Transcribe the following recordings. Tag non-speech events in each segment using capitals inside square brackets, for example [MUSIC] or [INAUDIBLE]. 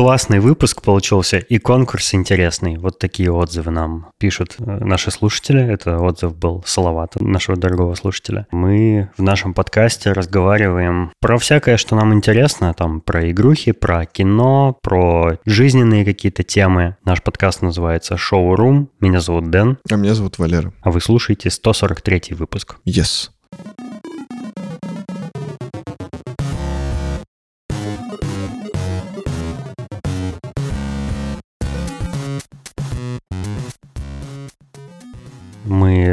классный выпуск получился и конкурс интересный. Вот такие отзывы нам пишут э, наши слушатели. Это отзыв был Салавата, нашего дорогого слушателя. Мы в нашем подкасте разговариваем про всякое, что нам интересно. Там про игрухи, про кино, про жизненные какие-то темы. Наш подкаст называется «Шоу-рум». Меня зовут Дэн. А меня зовут Валера. А вы слушаете 143 выпуск. Yes.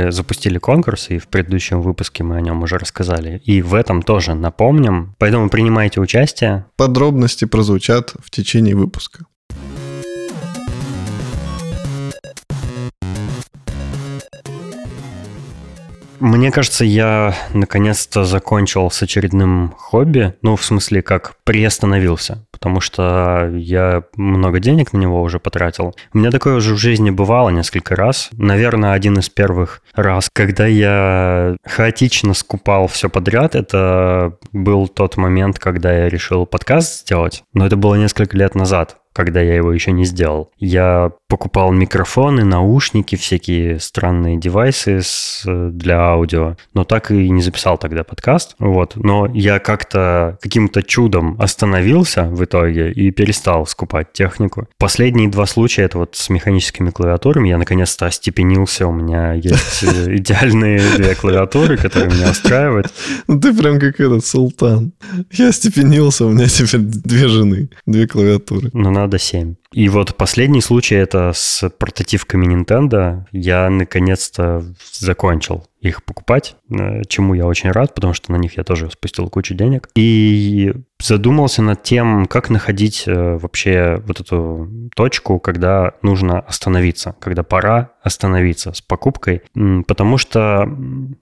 Запустили конкурс, и в предыдущем выпуске мы о нем уже рассказали. И в этом тоже напомним. Поэтому принимайте участие. Подробности прозвучат в течение выпуска. Мне кажется, я наконец-то закончил с очередным хобби. Ну, в смысле, как приостановился. Потому что я много денег на него уже потратил. У меня такое уже в жизни бывало несколько раз. Наверное, один из первых раз, когда я хаотично скупал все подряд, это был тот момент, когда я решил подкаст сделать. Но это было несколько лет назад когда я его еще не сделал. Я покупал микрофоны, наушники, всякие странные девайсы с, для аудио, но так и не записал тогда подкаст. Вот. Но я как-то каким-то чудом остановился в итоге и перестал скупать технику. Последние два случая это вот с механическими клавиатурами. Я наконец-то остепенился, у меня есть [LAUGHS] идеальные две клавиатуры, которые меня устраивают. Ну ты прям как этот султан. Я остепенился, у меня теперь две жены, две клавиатуры. Ну надо семь. И вот последний случай это с портативками Nintendo. Я наконец-то закончил их покупать, э, чему я очень рад, потому что на них я тоже спустил кучу денег. И задумался над тем, как находить э, вообще вот эту точку, когда нужно остановиться, когда пора остановиться с покупкой. Потому что,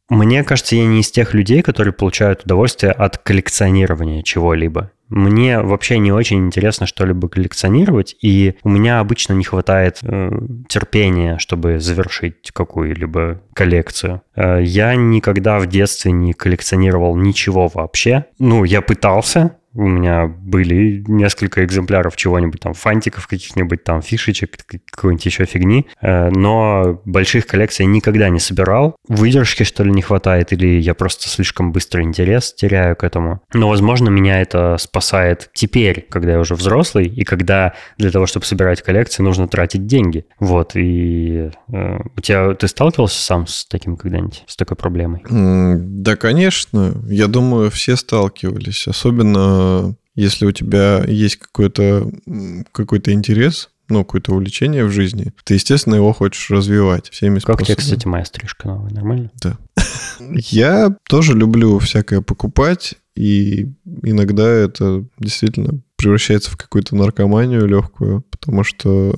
мне кажется, я не из тех людей, которые получают удовольствие от коллекционирования чего-либо. Мне вообще не очень интересно что-либо коллекционировать, и у меня обычно не хватает э, терпения, чтобы завершить какую-либо коллекцию. Э, я никогда в детстве не коллекционировал ничего вообще. Ну, я пытался, у меня были несколько экземпляров чего-нибудь там, фантиков каких-нибудь там, фишечек, какой-нибудь еще фигни, э, но больших коллекций никогда не собирал. Выдержки, что ли, не хватает, или я просто слишком быстро интерес теряю к этому. Но, возможно, меня это спасает теперь, когда я уже взрослый, и когда для того, чтобы собирать коллекции, нужно тратить деньги. Вот, и э, у тебя, ты сталкивался сам с таким когда-нибудь, с такой проблемой? Да, конечно. Я думаю, все сталкивались. Особенно если у тебя есть какой-то какой интерес, ну, какое-то увлечение в жизни, ты, естественно, его хочешь развивать всеми способами. Как тебе, кстати, моя стрижка новая? Нормально? Да. [LAUGHS] Я тоже люблю всякое покупать, и иногда это действительно превращается в какую-то наркоманию легкую, потому что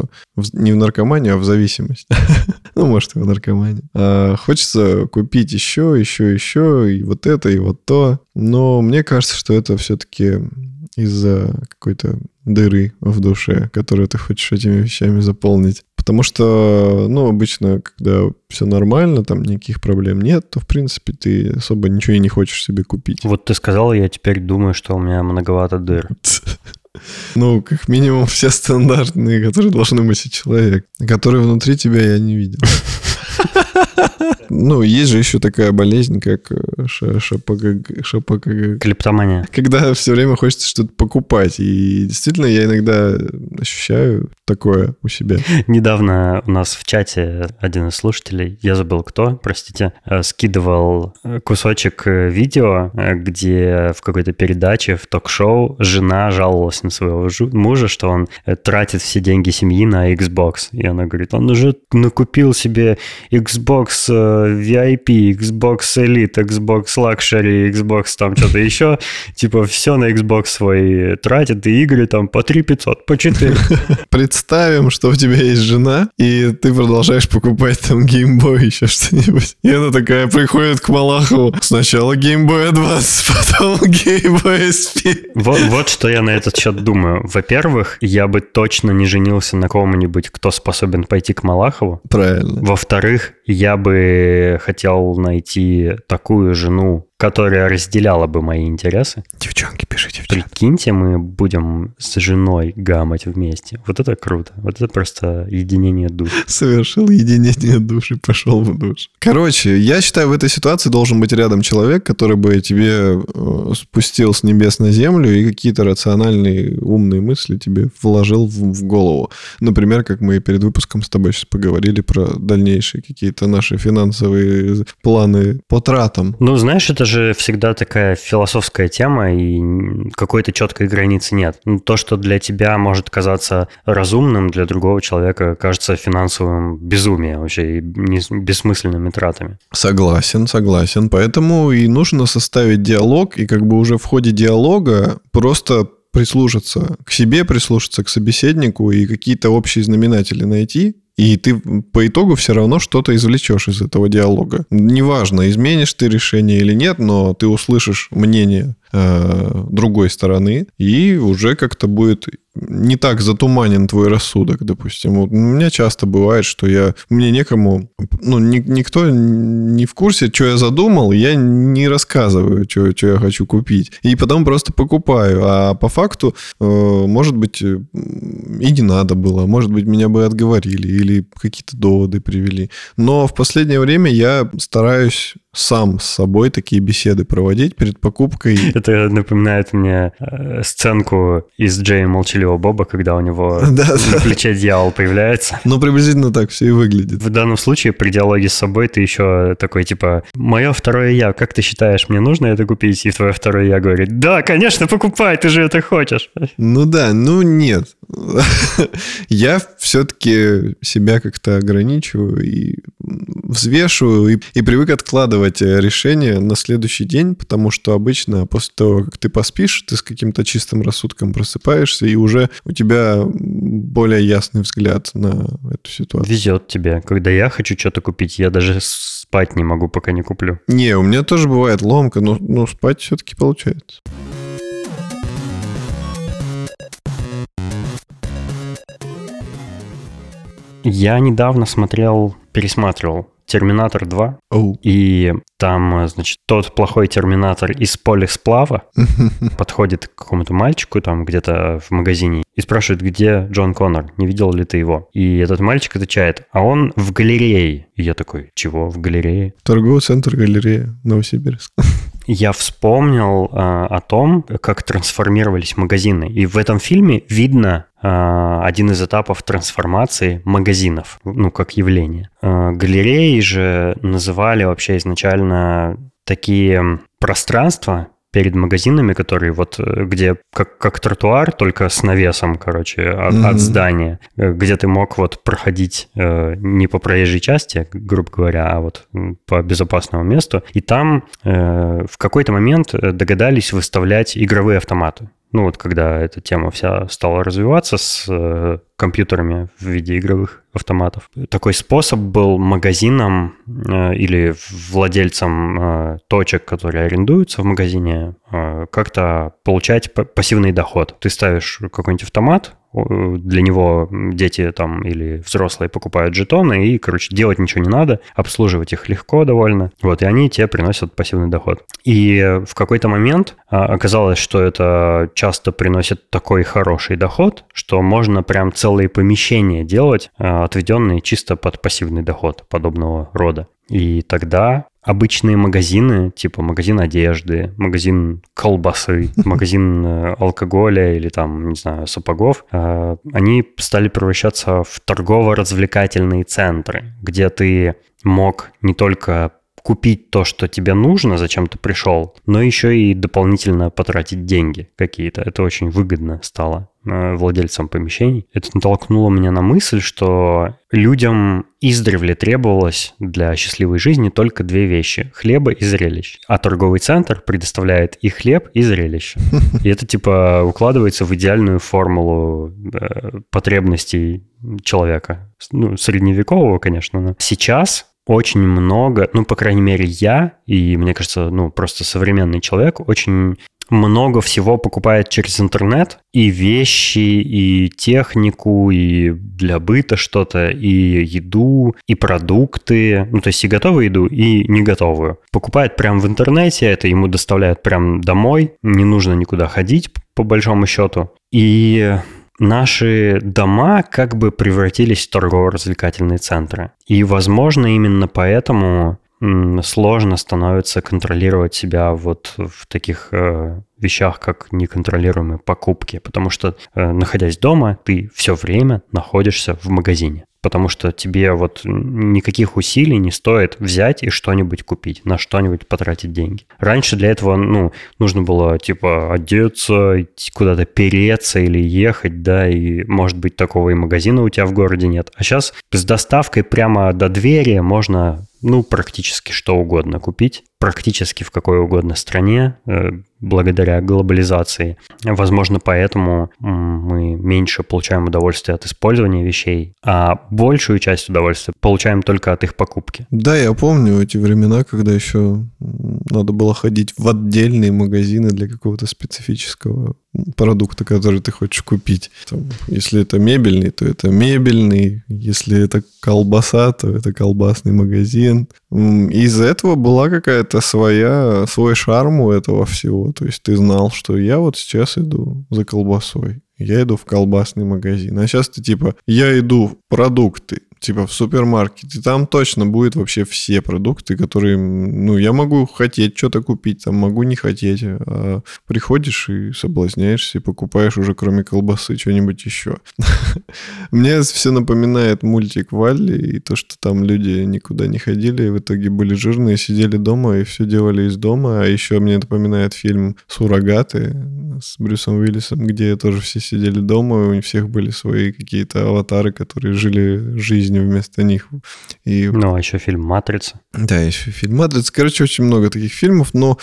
не в наркоманию, а в зависимость. [LAUGHS] ну, может, и в наркоманию. А хочется купить еще, еще, еще, и вот это, и вот то. Но мне кажется, что это все-таки из-за какой-то дыры в душе, которую ты хочешь этими вещами заполнить. Потому что, ну, обычно, когда все нормально, там никаких проблем нет, то, в принципе, ты особо ничего и не хочешь себе купить. Вот ты сказал, я теперь думаю, что у меня многовато дыр. [LAUGHS] Ну, как минимум, все стандартные, которые должны быть у человека. Которые внутри тебя я не видел. [LAUGHS] Ну, есть же еще такая болезнь, как э. ШПГ. Клептомания. Когда все время хочется что-то покупать. И действительно, я иногда ощущаю такое у себя. Недавно у нас в чате один из слушателей, я забыл кто, простите, э, скидывал э, кусочек видео, где в какой-то передаче, в ток-шоу жена жаловалась на своего мужа, что он тратит все деньги семьи на Xbox. И она говорит, он уже накупил себе Xbox VIP, Xbox Elite, Xbox Luxury, Xbox там что-то еще. Типа все на Xbox свой тратит, и игры там по 3 500, по 4. [LAUGHS] Представим, что у тебя есть жена, и ты продолжаешь покупать там Boy, еще что-нибудь. И она такая приходит к Малахову. Сначала Boy Advance, [LAUGHS] потом Boy SP. Вот, вот что я на этот счет думаю. Во-первых, я бы точно не женился на ком-нибудь, кто способен пойти к Малахову. Правильно. Во-вторых, я бы хотел найти такую жену, которая разделяла бы мои интересы. Девчонки, пишите в чат. Прикиньте, мы будем с женой гамать вместе. Вот это круто. Вот это просто единение душ. Совершил единение души, пошел в душ. Короче, я считаю, в этой ситуации должен быть рядом человек, который бы тебе э, спустил с небес на землю и какие-то рациональные умные мысли тебе вложил в, в голову. Например, как мы перед выпуском с тобой сейчас поговорили про дальнейшие какие-то наши финансовые планы по тратам. Ну, знаешь, это же всегда такая философская тема, и какой-то четкой границы нет. Ну, То, что для тебя может казаться разумным, для другого человека кажется финансовым безумием вообще и бессмысленными тратами. Согласен, согласен. Поэтому и нужно составить диалог, и как бы уже в ходе диалога просто прислушаться к себе, прислушаться к собеседнику и какие-то общие знаменатели найти, и ты по итогу все равно что-то извлечешь из этого диалога. Неважно, изменишь ты решение или нет, но ты услышишь мнение э, другой стороны, и уже как-то будет не так затуманен твой рассудок, допустим. Вот у меня часто бывает, что я мне некому, ну, ни- никто не в курсе, что я задумал, я не рассказываю, что, что я хочу купить. И потом просто покупаю. А по факту, э, может быть, и не надо было, может быть, меня бы отговорили или какие-то доводы привели. Но в последнее время я стараюсь сам с собой такие беседы проводить перед покупкой. [LAUGHS] Это напоминает мне э, сценку из Джея Молчаливого Боба, когда у него [LAUGHS] Да, на плече дьявол появляется. Ну, приблизительно так все и выглядит. В данном случае при диалоге с собой ты еще такой типа «Мое второе я, как ты считаешь, мне нужно это купить?» И твое второе я говорит «Да, конечно, покупай, ты же это хочешь». [LAUGHS] Ну да, ну нет. Я все-таки себя как-то ограничиваю и взвешиваю, и, и привык откладывать э, решение на следующий день, потому что обычно после того, как ты поспишь, ты с каким-то чистым рассудком просыпаешься, и уже у тебя более ясный взгляд на эту ситуацию. Везет тебе. Когда я хочу что-то купить, я даже спать не могу, пока не куплю. Не, у меня тоже бывает ломка, но, но спать все-таки получается. Я недавно смотрел, пересматривал «Терминатор 2», Оу. и там, э, значит, тот плохой терминатор из полисплава [LAUGHS] подходит к какому-то мальчику там где-то в магазине и спрашивает, где Джон Коннор, не видел ли ты его? И этот мальчик отвечает, а он в галерее. И я такой, чего, в галерее? Торговый центр галерея Новосибирск. [LAUGHS] Я вспомнил а, о том, как трансформировались магазины. И в этом фильме видно а, один из этапов трансформации магазинов, ну, как явление. А, галереи же называли вообще изначально такие пространства перед магазинами, которые вот э, где как, как тротуар, только с навесом, короче, от, Мгм. от здания, э, где ты мог вот проходить э, не по проезжей части, грубо говоря, а вот по безопасному месту. И там э, в какой-то момент э, догадались выставлять игровые автоматы. Ну вот когда эта тема вся стала развиваться с э, компьютерами в виде игровых автоматов. Такой способ был магазинам э, или владельцам э, точек, которые арендуются в магазине, э, как-то получать пассивный доход. Ты ставишь какой-нибудь автомат, для него дети там или взрослые покупают жетоны, и, короче, делать ничего не надо, обслуживать их легко довольно. Вот, и они тебе приносят пассивный доход. И в какой-то момент а, оказалось, что это часто приносит такой хороший доход, что можно прям целые помещения делать, а, отведенные чисто под пассивный доход подобного рода. И тогда обычные магазины, типа магазин одежды, магазин колбасы, [LAUGHS] магазин э, алкоголя или там, не знаю, сапогов, э, они стали превращаться в торгово-развлекательные центры, где ты мог не только купить то, что тебе нужно, зачем ты пришел, но еще и дополнительно потратить деньги какие-то. Это очень выгодно стало э, владельцам помещений. Это натолкнуло меня на мысль, что людям издревле требовалось для счастливой жизни только две вещи – хлеба и зрелищ. А торговый центр предоставляет и хлеб, и зрелище. [LAUGHS] И это типа укладывается в идеальную формулу э, потребностей человека. Ну, средневекового, конечно. Но сейчас очень много, ну, по крайней мере, я и, мне кажется, ну, просто современный человек очень много всего покупает через интернет, и вещи, и технику, и для быта что-то, и еду, и продукты, ну, то есть и готовую еду, и не готовую. Покупает прямо в интернете, это ему доставляют прямо домой, не нужно никуда ходить, по большому счету. И наши дома как бы превратились в торгово-развлекательные центры. И, возможно, именно поэтому сложно становится контролировать себя вот в таких э, вещах, как неконтролируемые покупки, потому что, э, находясь дома, ты все время находишься в магазине потому что тебе вот никаких усилий не стоит взять и что-нибудь купить, на что-нибудь потратить деньги. Раньше для этого, ну, нужно было, типа, одеться, куда-то переться или ехать, да, и, может быть, такого и магазина у тебя в городе нет. А сейчас с доставкой прямо до двери можно ну, практически что угодно купить, практически в какой угодно стране, э, благодаря глобализации. Возможно, поэтому мы меньше получаем удовольствие от использования вещей, а большую часть удовольствия получаем только от их покупки. Да, я помню эти времена, когда еще надо было ходить в отдельные магазины для какого-то специфического продукта, который ты хочешь купить. Там, если это мебельный, то это мебельный. Если это колбаса, то это колбасный магазин. Из-за этого была какая-то своя, свой шарм у этого всего. То есть ты знал, что я вот сейчас иду за колбасой. Я иду в колбасный магазин. А сейчас ты типа, я иду в продукты типа в супермаркете, там точно будет вообще все продукты, которые, ну, я могу хотеть что-то купить, там могу не хотеть, а приходишь и соблазняешься, и покупаешь уже кроме колбасы что-нибудь еще. [LAUGHS] Мне все напоминает мультик Валли, и то, что там люди никуда не ходили, и в итоге были жирные, сидели дома и все делали из дома, а еще мне напоминает фильм «Суррогаты» с Брюсом Уиллисом, где тоже все сидели дома, и у всех были свои какие-то аватары, которые жили жизнь жизнью вместо них. И... Ну, а еще фильм «Матрица». Да, еще фильм «Матрица». Короче, очень много таких фильмов, но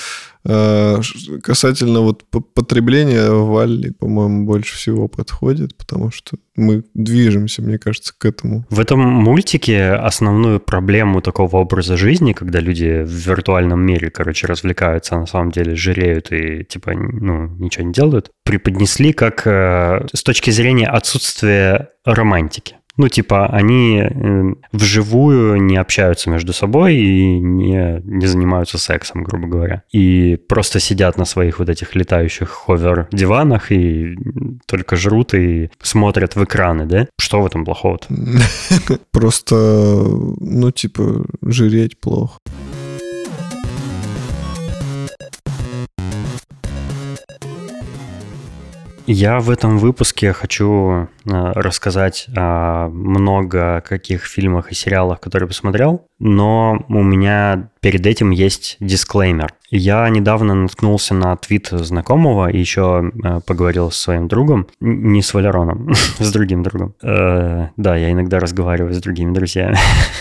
э, касательно вот потребления Валли, по-моему, больше всего подходит, потому что мы движемся, мне кажется, к этому. В этом мультике основную проблему такого образа жизни, когда люди в виртуальном мире, короче, развлекаются, а на самом деле жиреют и, типа, ну, ничего не делают, преподнесли как э, с точки зрения отсутствия романтики. Ну, типа, они э, вживую не общаются между собой и не, не занимаются сексом, грубо говоря. И просто сидят на своих вот этих летающих ховер-диванах и только жрут и смотрят в экраны, да? Что в этом плохого-то? [LAUGHS] Просто, ну, типа, жреть плохо. Я в этом выпуске хочу э, рассказать о много каких фильмах и сериалах, которые посмотрел, но у меня перед этим есть дисклеймер. Я недавно наткнулся на твит знакомого и еще э, поговорил с своим другом, не с Валероном, [LAUGHS] с другим другом. Э, да, я иногда разговариваю с другими друзьями.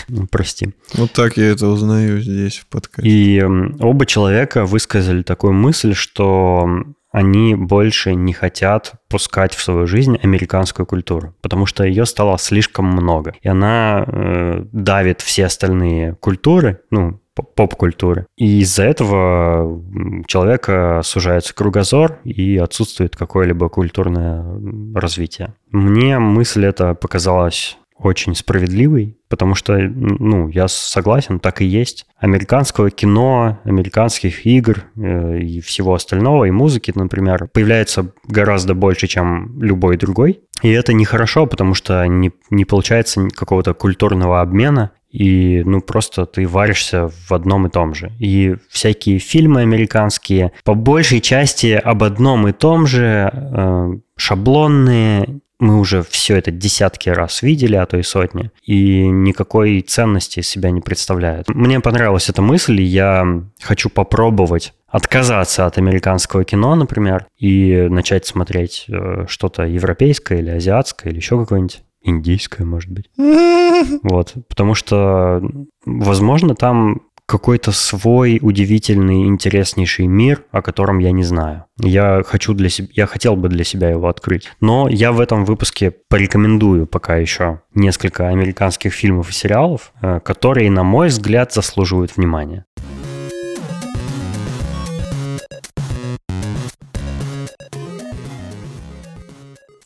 [LAUGHS] Прости. Вот так я это узнаю здесь в подкасте. И оба человека высказали такую мысль, что они больше не хотят пускать в свою жизнь американскую культуру, потому что ее стало слишком много. И она э, давит все остальные культуры, ну, поп-культуры. И из-за этого человека сужается кругозор и отсутствует какое-либо культурное развитие. Мне мысль эта показалась очень справедливый, потому что, ну, я согласен, так и есть. Американского кино, американских игр э, и всего остального, и музыки, например, появляется гораздо больше, чем любой другой. И это нехорошо, потому что не, не получается какого-то культурного обмена, и, ну, просто ты варишься в одном и том же. И всякие фильмы американские по большей части об одном и том же, э, шаблонные, мы уже все это десятки раз видели, а то и сотни, и никакой ценности себя не представляют. Мне понравилась эта мысль, и я хочу попробовать отказаться от американского кино, например, и начать смотреть э, что-то европейское или азиатское или еще какое-нибудь индийское, может быть. [LAUGHS] Вот, потому что, возможно, там какой-то свой удивительный, интереснейший мир, о котором я не знаю. Я хочу для себя, я хотел бы для себя его открыть. Но я в этом выпуске порекомендую пока еще несколько американских фильмов и сериалов, э, которые, на мой взгляд, заслуживают внимания.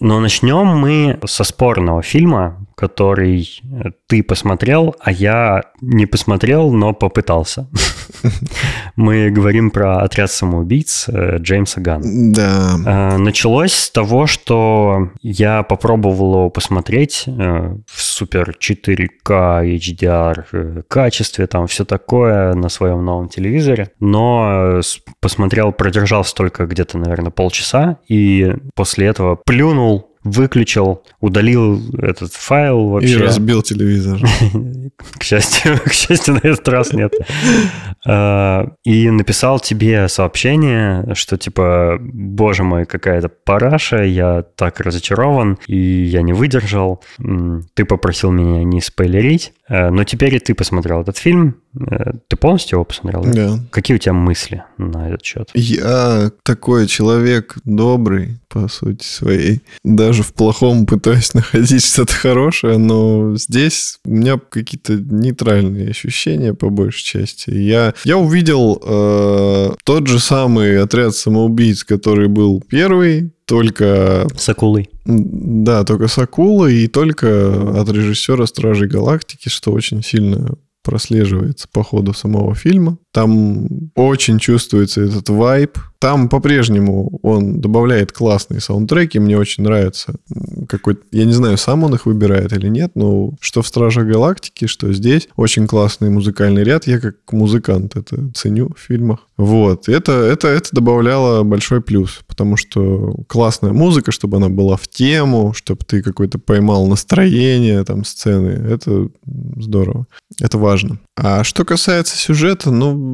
Но начнем мы со спорного фильма, который ты посмотрел, а я не посмотрел, но попытался. [LAUGHS] Мы говорим про «Отряд самоубийц» э, Джеймса Ганна. Да. Э, началось с того, что я попробовал его посмотреть э, в супер 4К HDR качестве, там все такое на своем новом телевизоре, но посмотрел, продержался только где-то, наверное, полчаса, и после этого плюнул выключил, удалил этот файл вообще. И разбил телевизор. [LAUGHS] К счастью, [LAUGHS] к счастью, на этот раз нет. А, и написал тебе сообщение, что типа, боже мой, какая-то параша, я так разочарован, и я не выдержал. Ты попросил меня не спойлерить, э, но теперь и ты посмотрел этот фильм. Э, ты полностью его посмотрел? Да. Какие у тебя мысли на этот счет? Я такой человек добрый, по сути своей. Даже в плохом пытаюсь [LAUGHS] находить что-то хорошее, но здесь у меня какие-то нейтральные ощущения по большей части. Я, я увидел э, тот же самый отряд самоубийц, который был первый, только... С акулой. Да, только с акулой и только от режиссера «Стражей Галактики», что очень сильно прослеживается по ходу самого фильма. Там очень чувствуется этот вайб. Там по-прежнему он добавляет классные саундтреки. Мне очень нравится какой Я не знаю, сам он их выбирает или нет, но что в «Стражах Галактики», что здесь. Очень классный музыкальный ряд. Я как музыкант это ценю в фильмах. Вот. Это, это, это добавляло большой плюс, потому что классная музыка, чтобы она была в тему, чтобы ты какой-то поймал настроение там сцены. Это здорово. Это важно. А что касается сюжета, ну,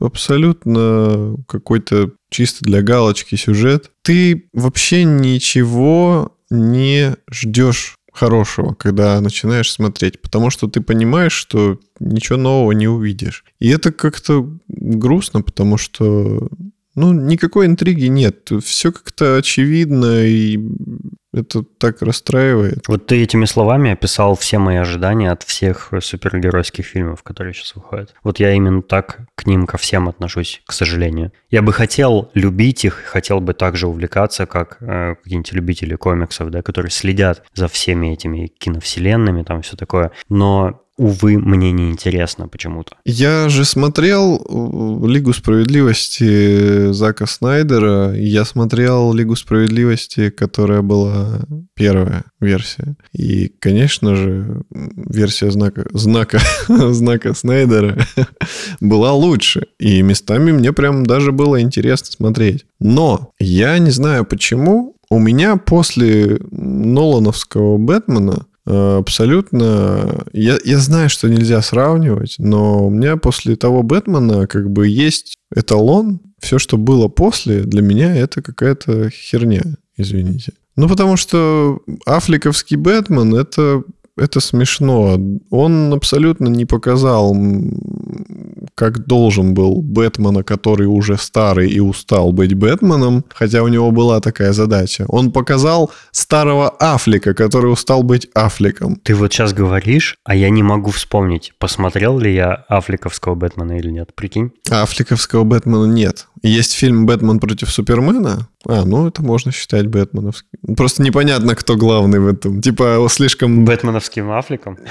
абсолютно какой-то чисто для галочки сюжет. Ты вообще ничего не ждешь хорошего, когда начинаешь смотреть, потому что ты понимаешь, что ничего нового не увидишь. И это как-то грустно, потому что ну, никакой интриги нет. Все как-то очевидно, и это так расстраивает. Вот ты этими словами описал все мои ожидания от всех супергеройских фильмов, которые сейчас выходят. Вот я именно так к ним, ко всем отношусь, к сожалению. Я бы хотел любить их, хотел бы также увлекаться, как э, какие-нибудь любители комиксов, да, которые следят за всеми этими киновселенными, там все такое. Но увы, мне не интересно почему-то. Я же смотрел э, Лигу справедливости Зака Снайдера, я смотрел Лигу справедливости, которая была первая версия. И, конечно же, версия знака, знака, [LAUGHS] знака Снайдера [LAUGHS] была лучше. И местами мне прям даже было интересно смотреть. Но я не знаю почему, у меня после Нолановского Бэтмена абсолютно. Я, я знаю, что нельзя сравнивать, но у меня после того Бэтмена как бы есть эталон. Все, что было после, для меня это какая-то херня, извините. Ну, потому что Афликовский Бэтмен это, это смешно. Он абсолютно не показал как должен был Бэтмена, который уже старый и устал быть Бэтменом, хотя у него была такая задача. Он показал старого Афлика, который устал быть Афликом. Ты вот сейчас говоришь, а я не могу вспомнить, посмотрел ли я Афликовского Бэтмена или нет. Прикинь? Афликовского Бэтмена нет. Есть фильм «Бэтмен против Супермена». А, ну это можно считать Бэтменовским. Просто непонятно, кто главный в этом. Типа слишком... Бэтменовским Афликом? [LAUGHS]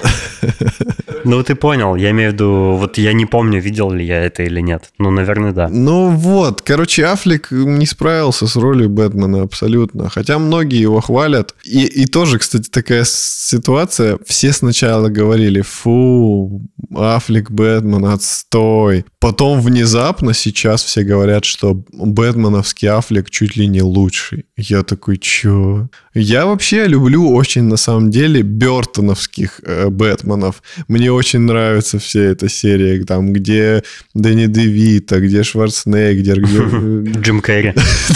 Ну, ты понял. Я имею в виду, вот я не помню, видел ли я это или нет. Ну, наверное, да. Ну вот, короче, Аффлек не справился с ролью Бэтмена абсолютно. Хотя многие его хвалят. И, и тоже, кстати, такая ситуация. Все сначала говорили, фу, Аффлек, Бэтмен, отстой. Потом внезапно сейчас все говорят, что Бэтменовский Аффлек чуть ли не лучший. Я такой, чё? Я вообще люблю очень, на самом деле, Бертоновских э, Бэтменов. Мне очень нравится вся эта серия, там, где Дэнни Девита, где Шварценеггер, где... [LAUGHS] Джим Керри.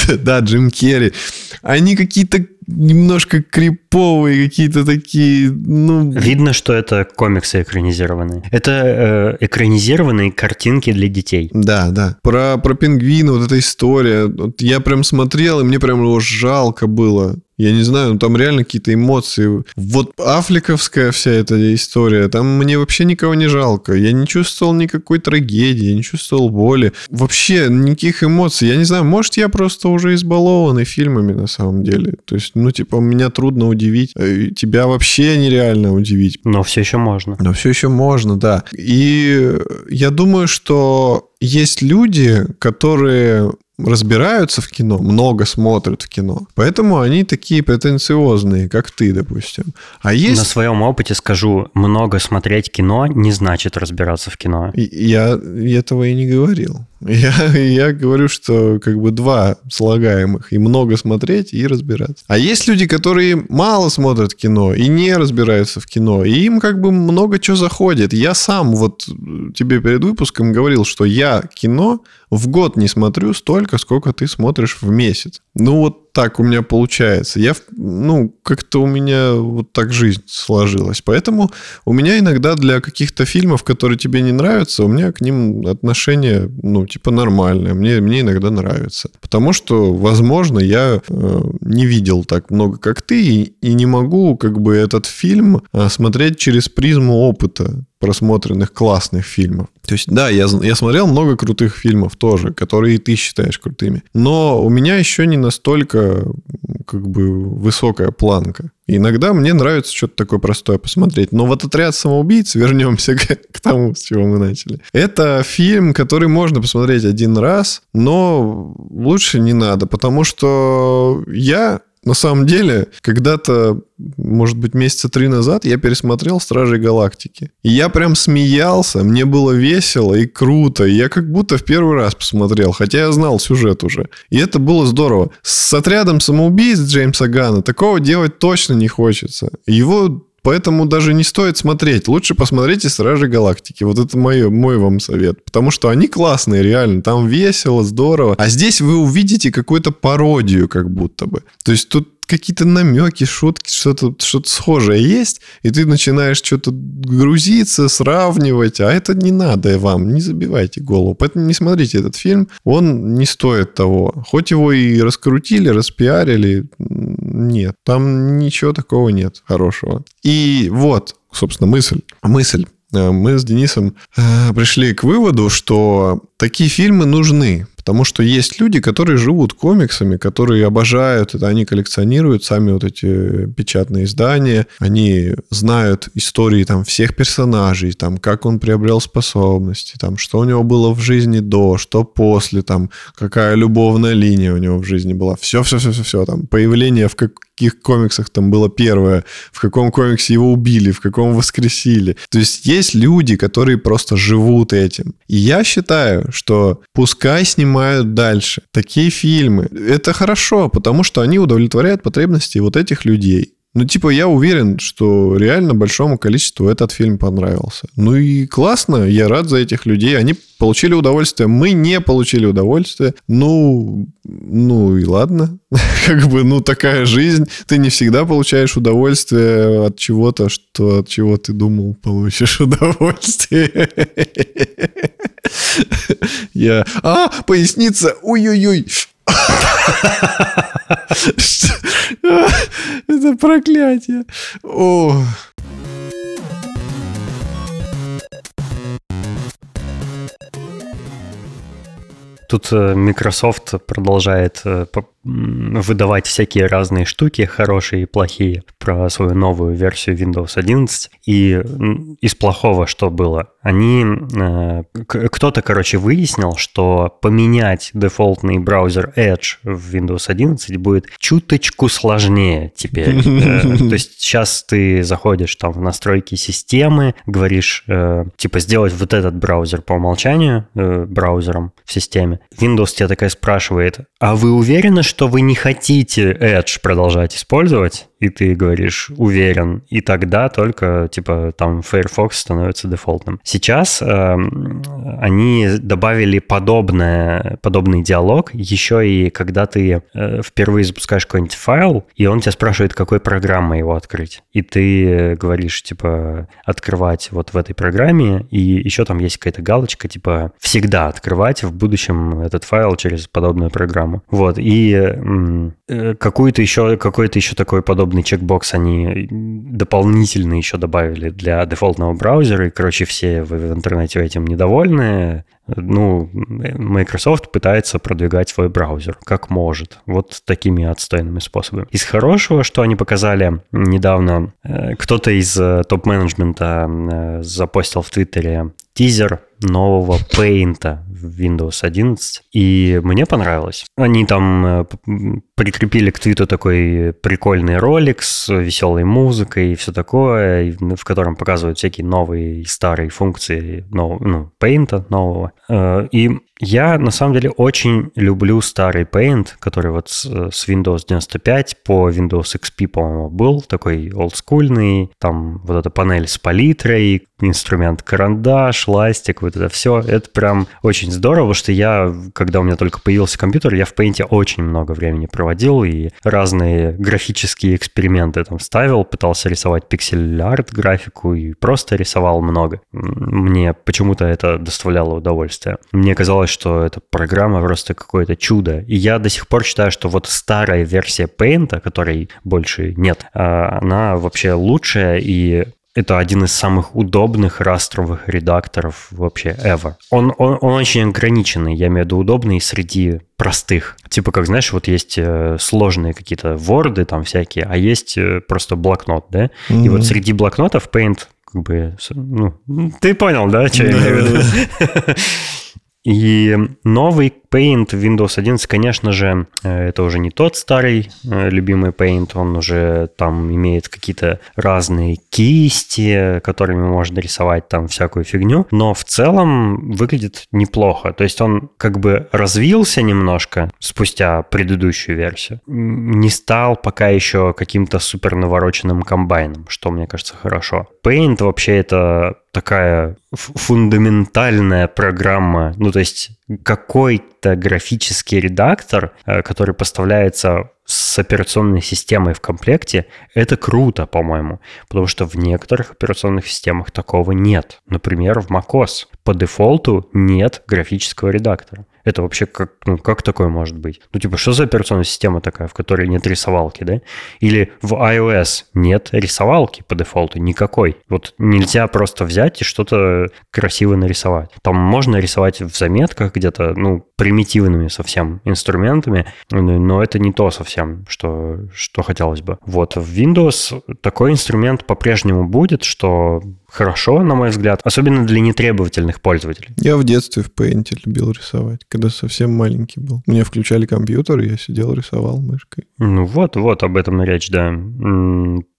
[LAUGHS] Да, Джим Керри. Они какие-то немножко криповые, какие-то такие, ну... Видно, что это комиксы экранизированные. Это э, экранизированные картинки для детей. Да, да. Про, про пингвина вот эта история. Вот я прям смотрел, и мне прям его жалко было. Я не знаю, ну там реально какие-то эмоции. Вот афликовская вся эта история, там мне вообще никого не жалко. Я не чувствовал никакой трагедии, я не чувствовал боли. Вообще никаких эмоций. Я не знаю, может, я просто уже избалованный фильмами на самом деле. То есть, ну, типа, меня трудно удивить. Э, тебя вообще нереально удивить. Но все еще можно. Но все еще можно, да. И я думаю, что есть люди, которые разбираются в кино, много смотрят в кино. Поэтому они такие претенциозные, как ты, допустим. А есть... На своем опыте скажу, много смотреть кино не значит разбираться в кино. Я этого и не говорил. Я, [LAUGHS] я говорю, что как бы два слагаемых. И много смотреть, и разбираться. А есть люди, которые мало смотрят кино и не разбираются в кино. И им как бы много чего заходит. Я сам вот тебе перед выпуском говорил, что я кино в год не смотрю столько, сколько ты смотришь в месяц. Ну вот так у меня получается. Я, ну, как-то у меня вот так жизнь сложилась. Поэтому у меня иногда для каких-то фильмов, которые тебе не нравятся, у меня к ним отношение, ну, типа нормальное. Мне, мне иногда нравится. Потому что, возможно, я э, не видел так много, как ты, и, и не могу как бы этот фильм э, смотреть через призму опыта просмотренных классных фильмов. То есть, да, я, я смотрел много крутых фильмов тоже, которые ты считаешь крутыми. Но у меня еще не настолько как бы высокая планка. Иногда мне нравится что-то такое простое посмотреть. Но вот «Отряд самоубийц», вернемся [LAUGHS] к, к тому, с чего мы начали. Это фильм, который можно посмотреть один раз, но лучше не надо, потому что я на самом деле, когда-то, может быть, месяца три назад я пересмотрел «Стражей Галактики». И я прям смеялся, мне было весело и круто. И я как будто в первый раз посмотрел, хотя я знал сюжет уже. И это было здорово. С отрядом самоубийц Джеймса Гана такого делать точно не хочется. Его Поэтому даже не стоит смотреть. Лучше посмотрите «Стражи Галактики». Вот это мой, мой вам совет. Потому что они классные, реально. Там весело, здорово. А здесь вы увидите какую-то пародию как будто бы. То есть тут какие-то намеки, шутки, что-то что схожее есть, и ты начинаешь что-то грузиться, сравнивать, а это не надо вам, не забивайте голову. Поэтому не смотрите этот фильм, он не стоит того. Хоть его и раскрутили, распиарили, нет, там ничего такого нет хорошего. И вот, собственно, мысль. Мысль э, мы с Денисом э, пришли к выводу, что такие фильмы нужны. Потому что есть люди, которые живут комиксами, которые обожают это, они коллекционируют сами вот эти печатные издания, они знают истории там всех персонажей, там как он приобрел способности, там что у него было в жизни до, что после, там какая любовная линия у него в жизни была, все, все, все, все, там появление в каких комиксах там было первое, в каком комиксе его убили, в каком воскресили. То есть есть люди, которые просто живут этим. И я считаю, что пускай снимают дальше. Такие фильмы. Это хорошо, потому что они удовлетворяют потребности вот этих людей. Ну, типа, я уверен, что реально большому количеству этот фильм понравился. Ну и классно, я рад за этих людей. Они получили удовольствие, мы не получили удовольствие. Ну, ну и ладно. [LAUGHS] Как бы, ну, такая жизнь. Ты не всегда получаешь удовольствие от чего-то, что от чего ты думал, получишь [LAUGHS] удовольствие. [LAUGHS] Я... А, поясница! Ой-ой-ой! Это проклятие. О. Тут э, Microsoft продолжает э, выдавать всякие разные штуки, хорошие и плохие, про свою новую версию Windows 11. И из плохого что было? Они... Э, кто-то, короче, выяснил, что поменять дефолтный браузер Edge в Windows 11 будет чуточку сложнее теперь. [LAUGHS] То есть сейчас ты заходишь там в настройки системы, говоришь, типа, сделать вот этот браузер по умолчанию браузером в системе, Windows тебя такая спрашивает, а вы уверены, что вы не хотите Edge продолжать использовать? И ты говоришь, уверен. И тогда только, типа, там Firefox становится дефолтным. Сейчас э, они добавили подобное, подобный диалог еще и когда ты э, впервые запускаешь какой-нибудь файл, и он тебя спрашивает, какой программой его открыть. И ты говоришь, типа, открывать вот в этой программе, и еще там есть какая-то галочка, типа, всегда открывать в будущем этот файл через подобную программу. Вот, и э, какую-то еще, какой-то еще такой подобный чекбокс они дополнительно еще добавили для дефолтного браузера, и, короче, все в, интернете этим недовольны. Ну, Microsoft пытается продвигать свой браузер, как может, вот такими отстойными способами. Из хорошего, что они показали недавно, э, кто-то из э, топ-менеджмента запостил в Твиттере тизер нового Paint Windows 11, и мне понравилось. Они там э, прикрепили к твиту такой прикольный ролик с веселой музыкой и все такое, в котором показывают всякие новые и старые функции ну, Paint нового. Э, и я, на самом деле, очень люблю старый Paint, который вот с, с Windows 95 по Windows XP, по-моему, был такой олдскульный. Там вот эта панель с палитрой, инструмент карандаш, ластик, вот это все. Это прям очень здорово, что я, когда у меня только появился компьютер, я в Paint очень много времени проводил и разные графические эксперименты там ставил, пытался рисовать пиксель-арт графику и просто рисовал много. Мне почему-то это доставляло удовольствие. Мне казалось, казалось, что эта программа просто какое-то чудо. И я до сих пор считаю, что вот старая версия Paint, которой больше нет, а, она вообще лучшая и это один из самых удобных растровых редакторов вообще ever. Он, он, он очень ограниченный, я имею в виду удобный среди простых. Типа, как знаешь, вот есть э, сложные какие-то ворды там всякие, а есть э, просто блокнот, да? Mm-hmm. И вот среди блокнотов Paint как бы, ну, ты понял, да, что я имею в виду? [LAUGHS] И новый Paint Windows 11, конечно же, э, это уже не тот старый э, любимый Paint, он уже там имеет какие-то разные кисти, которыми можно рисовать там всякую фигню, но в целом выглядит неплохо. То есть он как бы развился немножко спустя предыдущую версию, не стал пока еще каким-то супер навороченным комбайном, что мне кажется хорошо. Paint вообще это такая фундаментальная программа, ну то есть какой-то графический редактор, э, который поставляется с операционной системой в комплекте, это круто, по-моему, потому что в некоторых операционных системах такого нет. Например, в macOS по дефолту нет графического редактора. Это вообще как, ну, как такое может быть? Ну, типа, что за операционная система такая, в которой нет рисовалки, да? Или в iOS нет рисовалки по дефолту никакой. Вот нельзя просто взять и что-то красиво нарисовать. Там можно рисовать в заметках где-то, ну, примитивными совсем инструментами, но это не то совсем, что, что хотелось бы. Вот в Windows такой инструмент по-прежнему будет, что хорошо, на мой взгляд, особенно для нетребовательных пользователей. Я в детстве в Paint любил рисовать, когда совсем маленький был. Мне включали компьютер, и я сидел, рисовал мышкой. Ну вот, вот об этом и речь, да.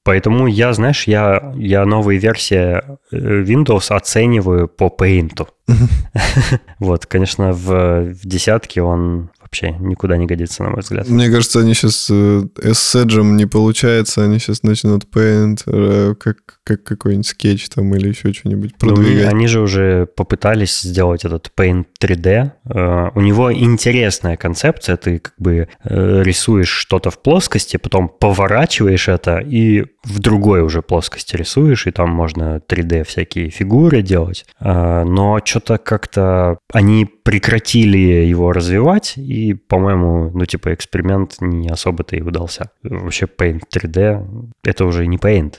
Поэтому я, знаешь, я, я новые версии э, Windows оцениваю по Paint. [LAUGHS] [LAUGHS] Вот, конечно, в, в десятке он вообще никуда не годится, на мой взгляд. Мне кажется, они сейчас э, с Edge не получается, они сейчас начнут Paint э, как, как какой-нибудь скетч там или еще что-нибудь ну, продвигать. Ну, они же уже попытались сделать этот Paint 3D. Э, у него интересная концепция, ты как бы рисуешь что-то в плоскости, потом поворачиваешь это и в другой уже плоскости рисуешь, и там можно 3D всякие фигуры делать. Но что-то как-то они прекратили его развивать, и, по-моему, ну, типа, эксперимент не особо-то и удался. Вообще, Paint 3D — это уже не Paint.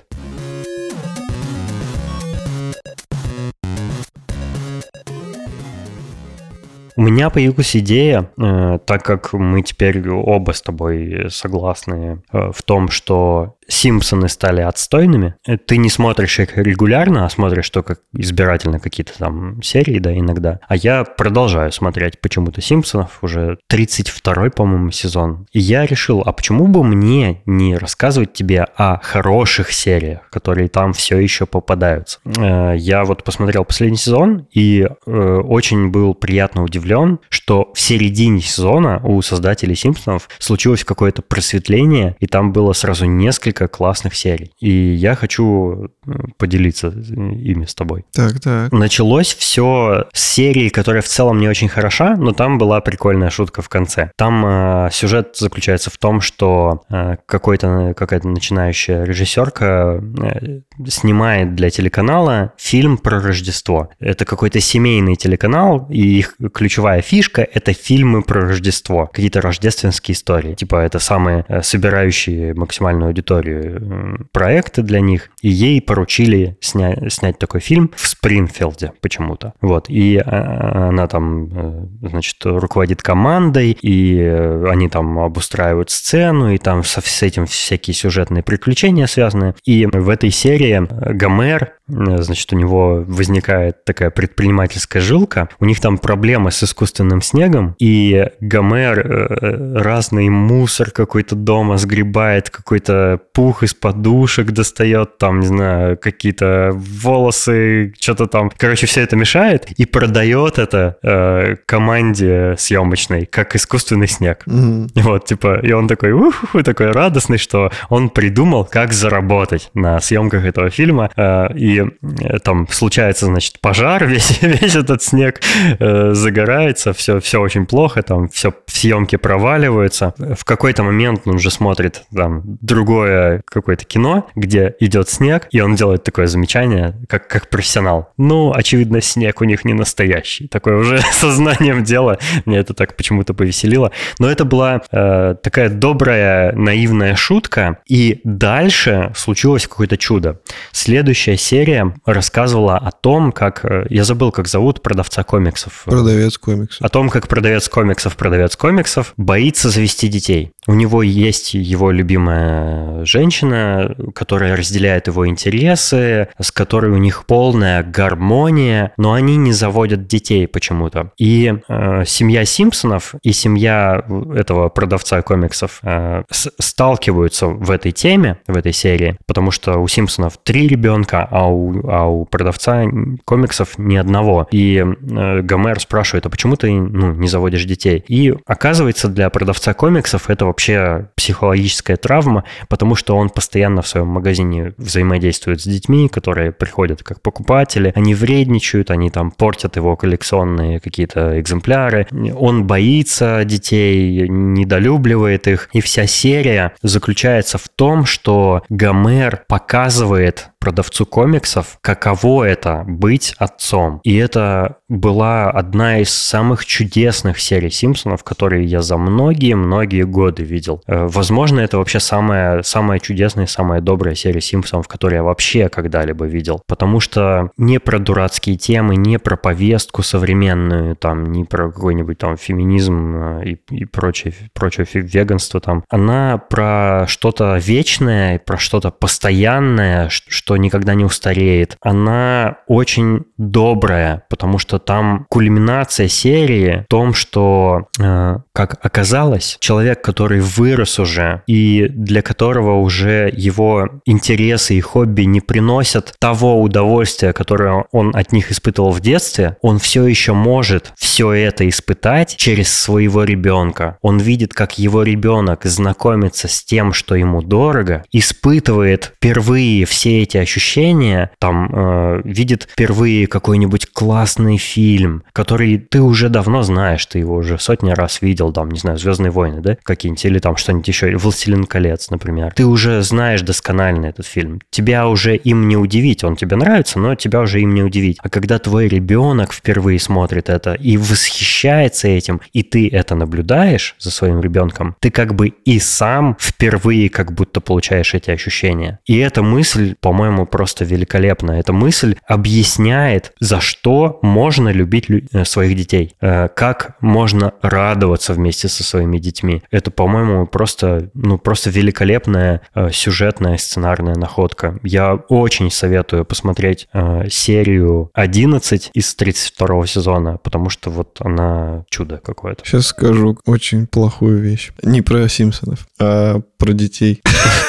У меня появилась идея, э, так как мы теперь оба с тобой согласны э, в том, что Симпсоны стали отстойными. Ты не смотришь их регулярно, а смотришь только избирательно какие-то там серии, да, иногда. А я продолжаю смотреть почему-то Симпсонов, уже 32-й, по-моему, сезон. И я решил, а почему бы мне не рассказывать тебе о хороших сериях, которые там все еще попадаются? Э, я вот посмотрел последний сезон и э, очень был приятно удивлен, что в середине сезона у создателей Симпсонов случилось какое-то просветление, и там было сразу несколько несколько классных серий. И я хочу э, поделиться ими с тобой. Так, так. Началось все с серии, которая в целом не очень хороша, но там была прикольная шутка в конце. Там э, сюжет заключается в том, что э, какой-то, какая-то начинающая режиссерка э, снимает для телеканала фильм про Рождество. Это какой-то семейный телеканал, и их ключевая фишка — это фильмы про Рождество. Какие-то рождественские истории. Типа это самые э, собирающие максимальную аудиторию проекты для них. И ей поручили сня- снять такой фильм в Спрингфилде почему-то. Вот. И а, она там, э, значит, руководит командой, и э, они там обустраивают сцену, и там со, с этим всякие сюжетные приключения связаны. И в этой серии Гомер значит, у него возникает такая предпринимательская жилка, у них там проблемы с искусственным снегом, и Гомер э, разный мусор какой-то дома сгребает, какой-то пух из подушек достает, там, не знаю, какие-то волосы, что-то там. Короче, все это мешает и продает это э, команде съемочной, как искусственный снег. Mm-hmm. Вот, типа, и он такой, ух, такой радостный, что он придумал, как заработать на съемках этого фильма, э, и Э, там случается, значит, пожар, [LAUGHS] весь, весь этот снег э, загорается, все, все очень плохо, там все съемки проваливаются. В какой-то момент он уже смотрит там другое какое-то кино, где идет снег, и он делает такое замечание, как, как профессионал. Ну, очевидно, снег у них не настоящий. Такое уже [LAUGHS] сознанием дела. Мне это так почему-то повеселило. Но это была э, такая добрая, наивная шутка. И дальше случилось какое-то чудо. Следующая серия серия рассказывала о том, как... Э, я забыл, как зовут продавца комиксов. Продавец комиксов. О том, как продавец комиксов, продавец комиксов боится завести детей. У него есть его любимая женщина, которая разделяет его интересы, с которой у них полная гармония, но они не заводят детей почему-то. И э, семья Симпсонов и семья этого продавца комиксов э, сталкиваются в этой теме, в этой серии, потому что у Симпсонов три ребенка, а у, а у продавца комиксов ни одного. И э, Гомер спрашивает, а почему ты ну, не заводишь детей? И оказывается, для продавца комиксов это вообще психологическая травма, потому что он постоянно в своем магазине взаимодействует с детьми, которые приходят как покупатели, они вредничают, они там портят его коллекционные какие-то экземпляры, он боится детей, недолюбливает их, и вся серия заключается в том, что Гомер показывает продавцу комиксов, каково это быть отцом. И это была одна из самых чудесных серий Симпсонов, которые я за многие-многие годы видел. Э, возможно, это вообще самая, самая чудесная, самая добрая серия Симпсонов, которую я вообще когда-либо видел. Потому что не про дурацкие темы, не про повестку современную, там, не про какой-нибудь там феминизм э, и, и прочее, прочее веганство там. Она про что-то вечное, про что-то постоянное, что никогда не устареет. Она очень добрая, потому что там кульминация серии в том, что, э, как оказалось, человек, который вырос уже и для которого уже его интересы и хобби не приносят того удовольствия, которое он от них испытывал в детстве, он все еще может все это испытать через своего ребенка. Он видит, как его ребенок знакомится с тем, что ему дорого, испытывает впервые все эти ощущения, там э, видит впервые какой-нибудь классный фильм, который ты уже давно знаешь, ты его уже сотни раз видел, там, не знаю, Звездные войны, да, какие-нибудь, или там что-нибудь еще, Властелин колец, например. Ты уже знаешь досконально этот фильм. Тебя уже им не удивить, он тебе нравится, но тебя уже им не удивить. А когда твой ребенок впервые смотрит это и восхищается этим, и ты это наблюдаешь за своим ребенком, ты как бы и сам впервые как будто получаешь эти ощущения. И эта мысль, по-моему, просто великолепна. Эта мысль объясняет, за что можно любить э, своих детей, э, как можно радоваться вместе со своими детьми. Это, по-моему, просто, ну, просто великолепная э, сюжетная сценарная находка. Я очень советую посмотреть серию 11 из 32 сезона, потому что вот она чудо какое-то. Сейчас скажу очень плохую вещь. Не про Симпсонов, а про детей. [LAUGHS]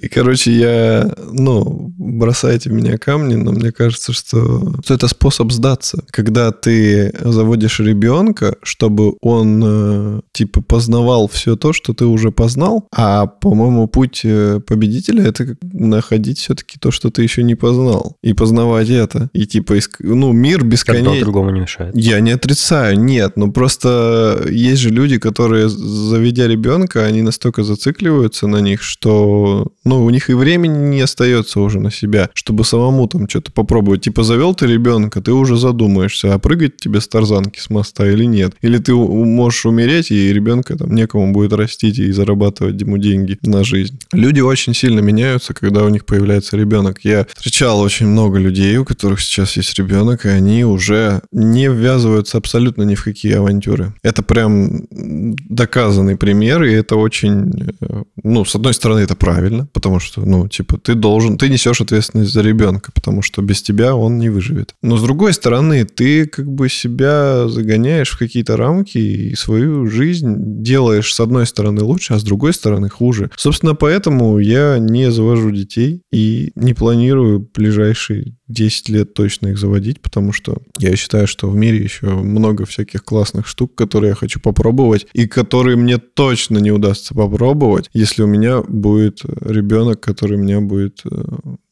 И, короче, я, ну, бросайте в меня камни, но мне кажется, что, что это способ сдаться. Когда ты заводишь ребенка, чтобы он э, типа познавал все то, что ты уже познал, а, по-моему, путь э, победителя это находить все-таки то, что ты еще не познал, и познавать это. И типа, ну, мир бесконечный. другому не мешает. Я не отрицаю, нет, но просто есть же люди, которые, заведя ребенка, они настолько зацикливаются на них, что, ну, у них и времени не остается уже на себя, чтобы самому там что-то попробовать. Типа, завел ты ребенка, ты уже задумаешься, а прыгать тебе с тарзанки с моста или нет. Или ты можешь умереть, и ребенка там некому будет растить и зарабатывать ему деньги на жизнь. Люди очень сильно меняются, когда у них появляется ребенок. Я встречал очень много людей, у которых сейчас есть ребенок, и они уже не ввязываются абсолютно ни в какие авантюры. Это прям доказанный пример, и это очень, э, ну, с одной стороны, это правильно, потому что, ну, типа, ты должен, ты несешь ответственность за ребенка, потому что без тебя он не выживет. Но с другой стороны, ты как бы себя загоняешь в какие-то рамки и свою жизнь делаешь с одной стороны лучше, а с другой стороны хуже. Собственно, поэтому я не завожу детей и не планирую ближайшие 10 лет точно их заводить, потому что я считаю, что в мире еще много всяких классных штук, которые я хочу попробовать, и которые мне точно не удастся попробовать, если у меня будет ребенок, который меня будет э,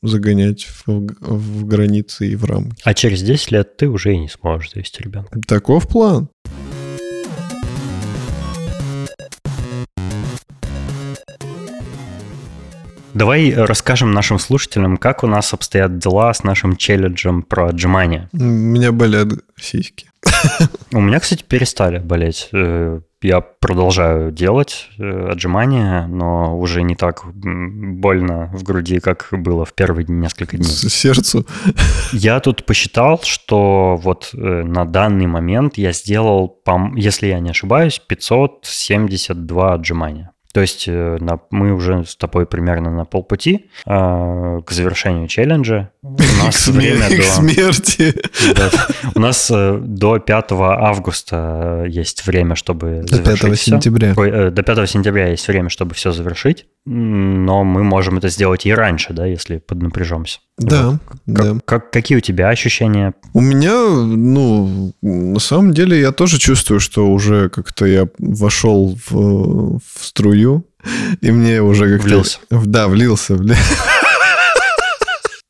загонять в, в границы и в рамки. А через 10 лет ты уже и не сможешь завести ребенка. Таков план. Давай расскажем нашим слушателям, как у нас обстоят дела с нашим челленджем про отжимания. У меня болят сиськи. [LAUGHS] У меня, кстати, перестали болеть. Э, я продолжаю делать э, отжимания, но уже не так больно в груди, как было в первые несколько дней. Сердцу. [LAUGHS] Я тут посчитал, что вот э, на данный момент я сделал, если я не ошибаюсь, 572 отжимания. То есть э, на, мы уже с тобой примерно на полпути э, к завершению челленджа. Нас время до... смерти. Да, у нас э, до 5 августа есть время, чтобы до завершить 5 сентября. Ой, э, до 5 сентября есть время, чтобы все завершить. Но мы можем это сделать и раньше, да, если поднапряжемся. Да, вот. да. Как, как, какие у тебя ощущения? У меня, ну, на самом деле я тоже чувствую, что уже как-то я вошел в, в струю, и мне уже как-то... Влился. Да, влился. [LAUGHS]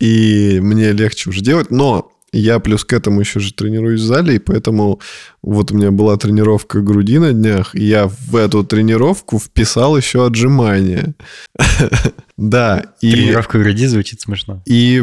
И мне легче уже делать, но я плюс к этому еще же тренируюсь в зале, и поэтому вот у меня была тренировка груди на днях, и я в эту тренировку вписал еще отжимания. [LAUGHS] Да. Тренировка груди звучит смешно. И...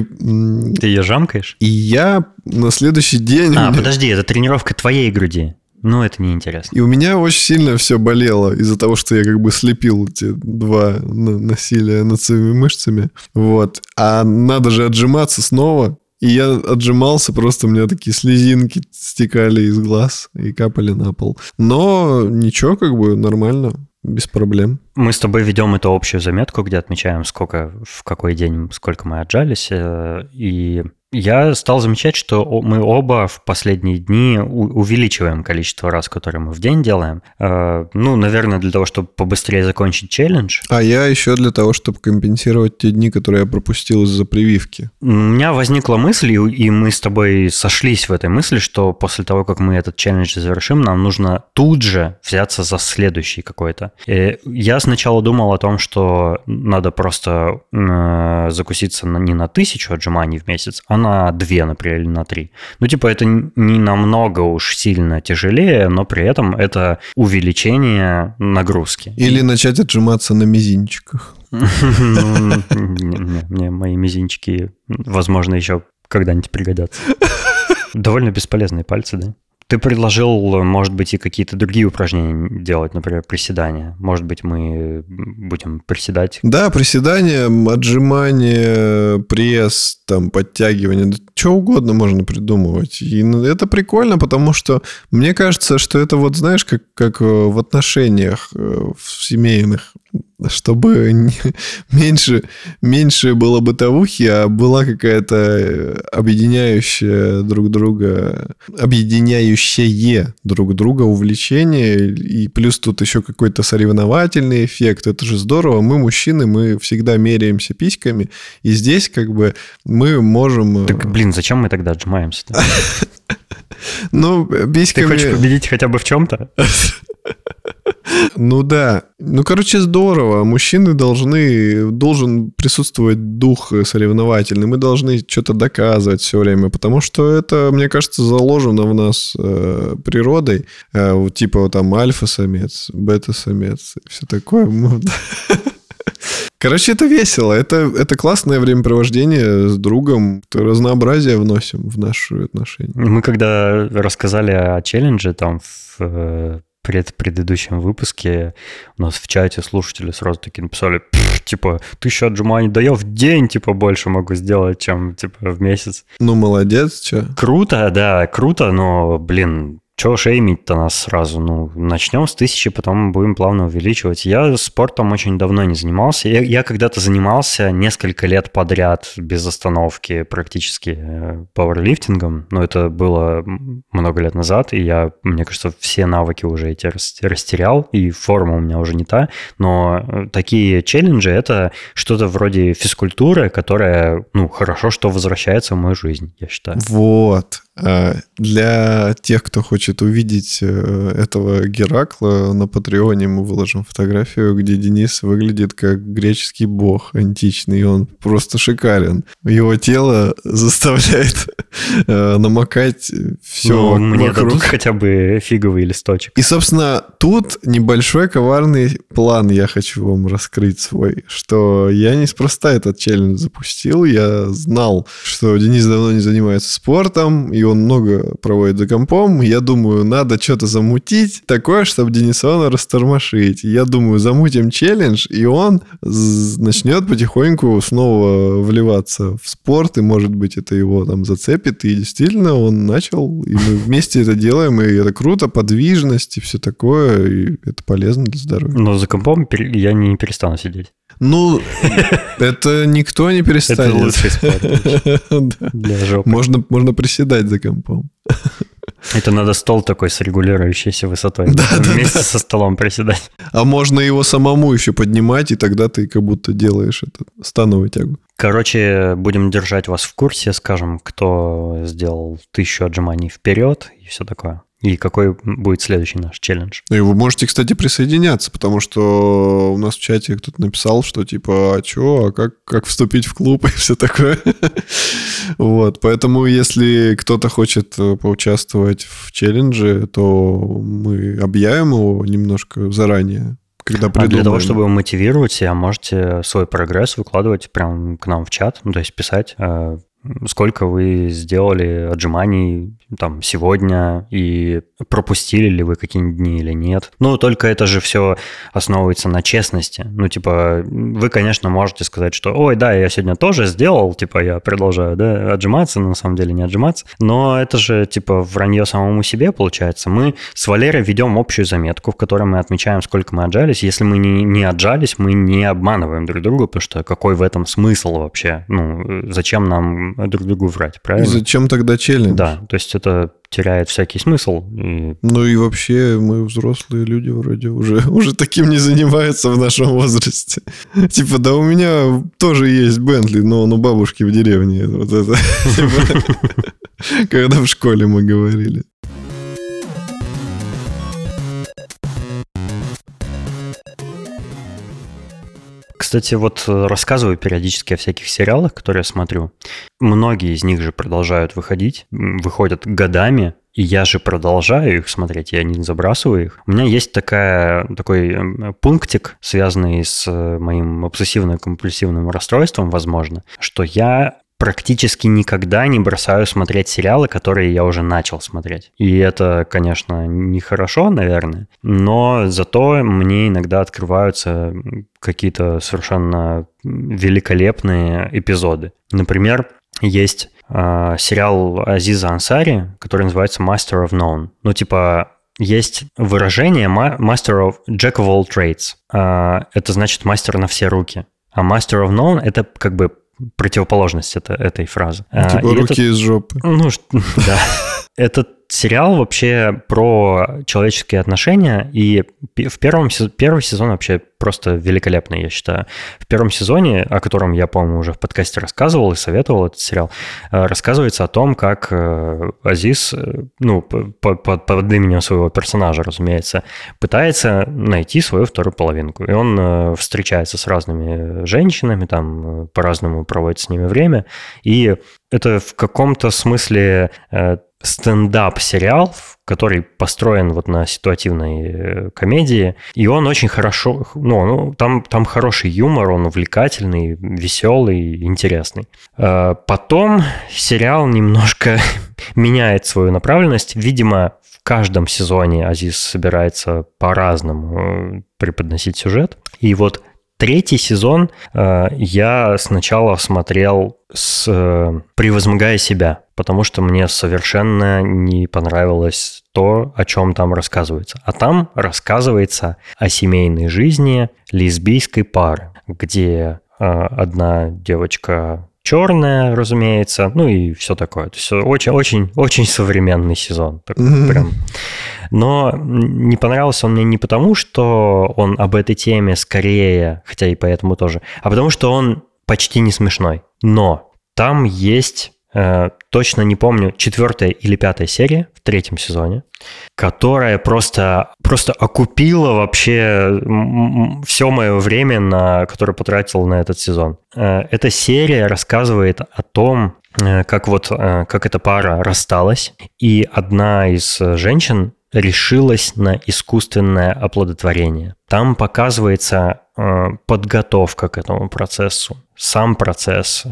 Ты ее жамкаешь? И я на следующий день... А, [LAUGHS] подожди, это тренировка твоей груди. Ну, это неинтересно. И у меня очень сильно все болело из-за того, что я как бы слепил эти два насилия над своими мышцами. Вот. А надо же отжиматься снова. И я отжимался, просто у меня такие слезинки стекали из глаз и капали на пол. Но ничего, как бы нормально, без проблем. Мы с тобой ведем эту общую заметку, где отмечаем, сколько, в какой день, сколько мы отжались. Э, и я стал замечать, что мы оба в последние дни увеличиваем количество раз, которые мы в день делаем. Э, ну, наверное, для того, чтобы побыстрее закончить челлендж. А я еще для того, чтобы компенсировать те дни, которые я пропустил из-за прививки. У меня возникла мысль, и мы с тобой сошлись в этой мысли, что после того, как мы этот челлендж завершим, нам нужно тут же взяться за следующий какой-то. И я сначала думал о том, что надо просто э, закуситься не на тысячу отжиманий в месяц, а на 2, например, или на 3. Ну, типа, это не намного уж сильно тяжелее, но при этом это увеличение нагрузки. Или начать отжиматься на мизинчиках. [LAUGHS] Мне мои мизинчики, возможно, еще когда-нибудь пригодятся. [LAUGHS] Довольно бесполезные пальцы, да? Ты предложил, может быть, и какие-то другие упражнения делать, например, приседания. Может быть, мы будем приседать? Да, приседания, отжимания, пресс, там, подтягивание, что угодно можно придумывать. И это прикольно, потому что мне кажется, что это вот, знаешь, как, как в отношениях в семейных. Чтобы не, [LAUGHS] меньше, меньше было бытовухи, а была какая-то объединяющая друг друга, объединяющее друг друга увлечение, и плюс тут еще какой-то соревновательный эффект. Это же здорово. Мы, мужчины, мы всегда меряемся письками, и здесь как бы мы можем... Так, блин, зачем мы тогда отжимаемся? [LAUGHS] Ну, письками... Ты хочешь победить хотя бы в чем-то? [LAUGHS] Ну да. Ну, короче, здорово. Мужчины должны, должен присутствовать дух соревновательный. Мы должны что-то доказывать все время, потому что это, мне кажется, заложено в нас э, природой. Э, типа там альфа-самец, бета-самец, все такое. [LAUGHS] Короче, это весело. Это, это классное времяпровождение с другом. Разнообразие вносим в наши отношения. Мы когда рассказали о челлендже там в э, пред предыдущем выпуске у нас в чате слушатели сразу такие написали, типа, тысяча отжиманий, да я в день, типа, больше могу сделать, чем, типа, в месяц. Ну, молодец, что? Круто, да, круто, но, блин, чего шеймить-то нас сразу? Ну, начнем с тысячи, потом будем плавно увеличивать. Я спортом очень давно не занимался. Я, я когда-то занимался несколько лет подряд без остановки практически э, пауэрлифтингом, но это было много лет назад, и я, мне кажется, все навыки уже эти растерял, и форма у меня уже не та. Но э, такие челленджи — это что-то вроде физкультуры, которая, ну, хорошо, что возвращается в мою жизнь, я считаю. Вот. А, для тех, кто хочет увидеть э, этого Геракла, на Патреоне мы выложим фотографию, где Денис выглядит как греческий бог античный, и он просто шикарен. Его тело [LAUGHS] заставляет э, намокать все ну, Мне вокруг. дадут хотя бы фиговый листочек. И, собственно, тут небольшой коварный план я хочу вам раскрыть свой, что я неспроста этот челлендж запустил, я знал, что Денис давно не занимается спортом, и он много проводит за компом. Я думаю, надо что-то замутить такое, чтобы Денисона растормошить. Я думаю, замутим челлендж, и он начнет потихоньку снова вливаться в спорт, и, может быть, это его там зацепит. И действительно, он начал, и мы вместе это делаем, и это круто, подвижность и все такое, и это полезно для здоровья. Но за компом я не перестану сидеть. Ну, [LAUGHS] это никто не перестанет. Это лучший [LAUGHS] для жопы. Можно, можно приседать за компом. [LAUGHS] Это надо стол такой с регулирующейся высотой. Да, вместе да, со столом приседать. А можно его самому еще поднимать, и тогда ты как будто делаешь это, становую тягу. Короче, будем держать вас в курсе, скажем, кто сделал тысячу отжиманий вперед и все такое. И какой будет следующий наш челлендж? Ну, и вы можете, кстати, присоединяться, потому что у нас в чате кто-то написал, что типа, а что, а как, как вступить в клуб [LAUGHS] и все такое. вот, поэтому если кто-то хочет э, поучаствовать в челлендже, то мы объявим его немножко заранее, когда придумаем. А для того, чтобы мотивировать себя, можете свой прогресс выкладывать прямо к нам в чат, ну, то есть писать, э, сколько вы сделали отжиманий там сегодня и пропустили ли вы какие-нибудь дни или нет. Ну, только это же все основывается на честности. Ну, типа, вы, конечно, можете сказать, что, ой, да, я сегодня тоже сделал, типа, я продолжаю, да, отжиматься, но на самом деле не отжиматься. Но это же, типа, вранье самому себе получается. Мы с Валерой ведем общую заметку, в которой мы отмечаем, сколько мы отжались. Если мы не, не отжались, мы не обманываем друг друга, потому что какой в этом смысл вообще? Ну, зачем нам друг другу врать, правильно? И зачем тогда челлендж? Да, то есть это теряет всякий смысл. Ну и вообще мы взрослые люди вроде уже, [LAUGHS] уже таким не занимаются в нашем возрасте. [LAUGHS] Типа, да у меня тоже есть Бентли, но он у бабушки в деревне. Вот это. [LAUGHS] Когда в школе мы говорили. Кстати, вот э, рассказываю периодически о всяких сериалах, которые я смотрю. Многие из них же продолжают выходить, выходят годами, и я же продолжаю их смотреть, я не забрасываю их. У меня есть такая, такой эм, пунктик, связанный с э, моим обсессивно-компульсивным расстройством, возможно, что я практически никогда не бросаю смотреть сериалы, которые я уже начал смотреть. И это, конечно, нехорошо, наверное, но зато мне иногда открываются какие-то совершенно великолепные эпизоды. Например, есть э, сериал Азиза Ансари, который называется Master of None. Ну, типа, есть выражение master of jack of all trades. А, это значит мастер на все руки. А master of none – это как бы противоположность это, этой фразы. А, типа И руки это, из жопы. Ну, [LAUGHS] да. Этот сериал вообще про человеческие отношения, и в первом первый сезон вообще просто великолепный, я считаю. В первом сезоне, о котором я, по-моему, уже в подкасте рассказывал и советовал этот сериал, э, рассказывается о том, как э, Азиз, э, ну, под, под именем своего персонажа, разумеется, пытается найти свою вторую половинку. И он встречается с разными женщинами, там по-разному проводит с ними время, и это в каком-то смысле стендап-сериал, который построен вот на ситуативной э, комедии, и он очень хорошо, ну, ну там, там хороший юмор, он увлекательный, веселый, интересный. А потом сериал немножко [LAUGHS] меняет свою направленность, видимо, в каждом сезоне Азиз собирается по-разному э, преподносить сюжет, и вот Третий сезон э, я сначала смотрел с э, превозмогая себя, потому что мне совершенно не понравилось то, о чем там рассказывается. А там рассказывается о семейной жизни лесбийской пары, где э, одна девочка черная, разумеется, ну и все такое. То есть очень-очень-очень современный сезон. Mm-hmm. прям. Но не понравился он мне не потому, что он об этой теме скорее, хотя и поэтому тоже, а потому что он почти не смешной. Но там есть точно не помню, четвертая или пятая серия в третьем сезоне, которая просто, просто окупила вообще все мое время, на, которое потратил на этот сезон. Э, эта серия рассказывает о том, э, как вот как эта пара рассталась, и одна из женщин решилась на искусственное оплодотворение. Там показывается подготовка к этому процессу, сам процесс,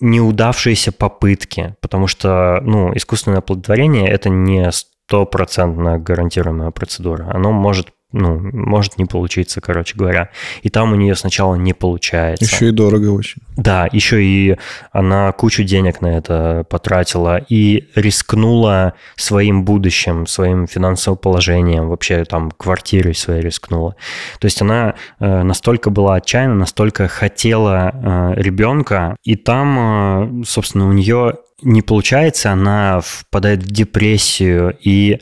неудавшиеся попытки, потому что, ну, искусственное оплодотворение – это не стопроцентно гарантируемая процедура. Оно может ну, может не получиться, короче говоря. И там у нее сначала не получается. Еще и дорого очень. Да, еще и она кучу денег на это потратила и рискнула своим будущим, своим финансовым положением, вообще там квартирой своей рискнула. То есть она э, настолько была отчаянна, настолько хотела э, ребенка, и там, э, собственно, у нее не получается, она впадает в депрессию, и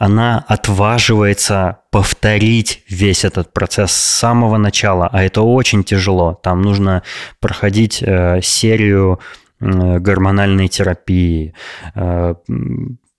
она отваживается повторить весь этот процесс с самого начала, а это очень тяжело. Там нужно проходить э, серию э, гормональной терапии, э,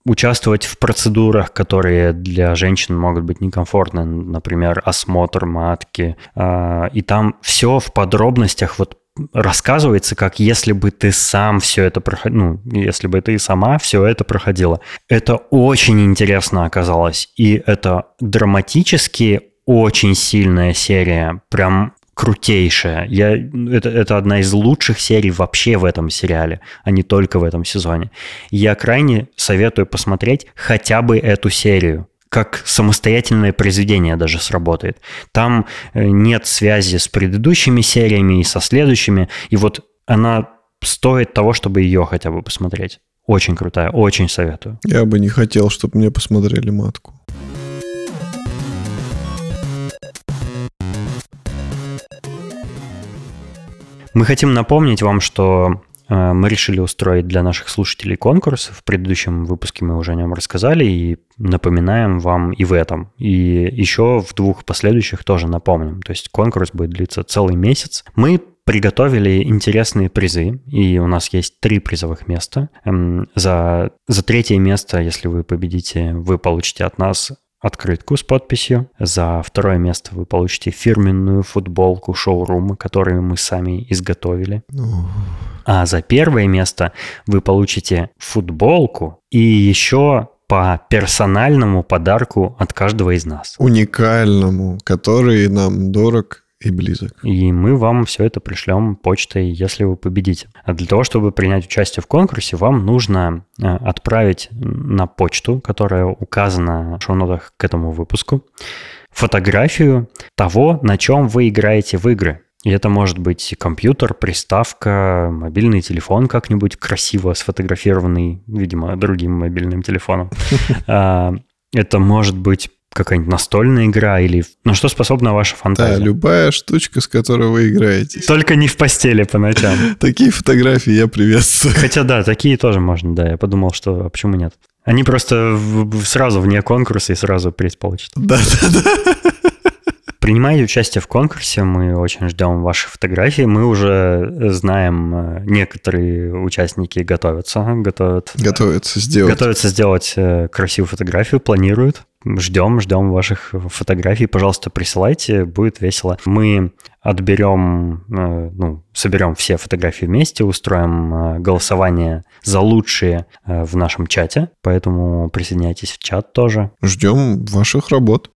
участвовать в процедурах, которые для женщин могут быть некомфортны, например, осмотр матки. Э, и там все в подробностях вот рассказывается, как если бы ты сам все это проходил, ну, если бы ты сама все это проходила. Это очень интересно оказалось, и это драматически очень сильная серия, прям крутейшая. Я, это, это одна из лучших серий вообще в этом сериале, а не только в этом сезоне. Я крайне советую посмотреть хотя бы эту серию как самостоятельное произведение даже сработает. Там э, нет связи с предыдущими сериями и со следующими, и вот она стоит того, чтобы ее хотя бы посмотреть. Очень крутая, очень советую. Я бы не хотел, чтобы мне посмотрели матку. Мы хотим напомнить вам, что мы решили устроить для наших слушателей конкурс. В предыдущем выпуске мы уже о нем рассказали и напоминаем вам и в этом. И еще в двух последующих тоже напомним. То есть конкурс будет длиться целый месяц. Мы приготовили интересные призы, и у нас есть три призовых места. Эм, за, за третье место, если вы победите, вы получите от нас открытку с подписью. За второе место вы получите фирменную футболку шоурума, которую мы сами изготовили. А за первое место вы получите футболку и еще по персональному подарку от каждого из нас. Уникальному, который нам дорог и близок. И мы вам все это пришлем почтой, если вы победите. А для того, чтобы принять участие в конкурсе, вам нужно э, отправить на почту, которая указана в шоу-нотах к этому выпуску, фотографию того, на чем вы играете в игры. И это может быть компьютер, приставка, мобильный телефон как-нибудь красиво сфотографированный, видимо, другим мобильным телефоном. [LAUGHS] А, Это может быть какая-нибудь настольная игра или на что способна ваша фантазия? Да, любая штучка, с которой вы играете. Только не в постели по ночам. [LAUGHS] Такие фотографии я приветствую. Хотя да, такие тоже можно, да. Я подумал, что а почему нет? Они просто сразу вне конкурса и сразу приз получат. Да, да, да. Принимайте участие в конкурсе, мы очень ждем ваших фотографий. Мы уже знаем, э, некоторые участники готовятся, готовят, готовятся сделать. Готовятся сделать э, красивую фотографию, планируют. Ждем, ждем ваших фотографий. Пожалуйста, присылайте, будет весело. Мы отберем, э, ну, соберем все фотографии вместе, устроим голосование за лучшие в нашем чате, поэтому присоединяйтесь в чат тоже. Ждем ваших работ.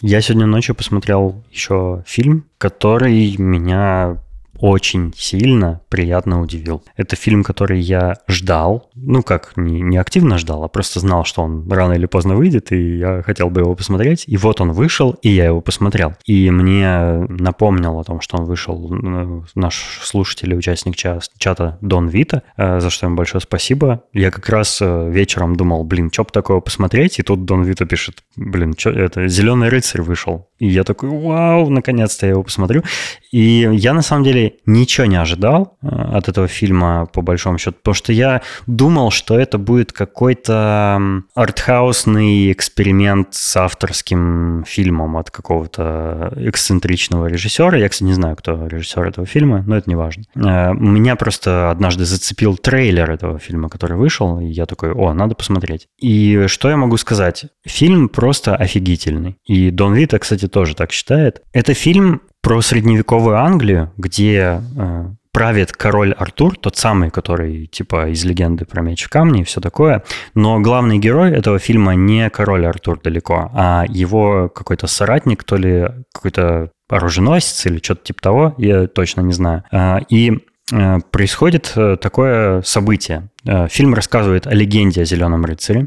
Я сегодня ночью посмотрел еще фильм, который меня очень сильно приятно удивил. Это фильм, который я ждал, ну как, не, не активно ждал, а просто знал, что он рано или поздно выйдет, и я хотел бы его посмотреть. И вот он вышел, и я его посмотрел. И мне напомнил о том, что он вышел э, наш слушатель и участник чата Дон Вита, э, за что ему большое спасибо. Я как раз э, вечером думал, блин, что бы такого посмотреть, и тут Дон Вита пишет, блин, что это, «Зеленый рыцарь» вышел. И я такой, вау, наконец-то я его посмотрю. И я на самом деле ничего не ожидал э, от этого фильма, по большому счету, потому что я думал, что это будет какой-то артхаусный эксперимент с авторским фильмом от какого-то эксцентричного режиссера. Я, кстати, не знаю, кто режиссер этого фильма, но это не важно. Э, меня просто однажды зацепил трейлер этого фильма, который вышел, и я такой, о, надо посмотреть. И что я могу сказать? Фильм просто офигительный. И Дон Вита, кстати, тоже так считает. Это фильм про средневековую Англию, где э, правит король Артур, тот самый, который типа из легенды про меч в камне и все такое. Но главный герой этого фильма не король Артур далеко, а его какой-то соратник, то ли какой-то оруженосец или что-то типа того, я точно не знаю. А, и э, происходит э, такое событие. Э, фильм рассказывает о легенде о Зеленом рыцаре.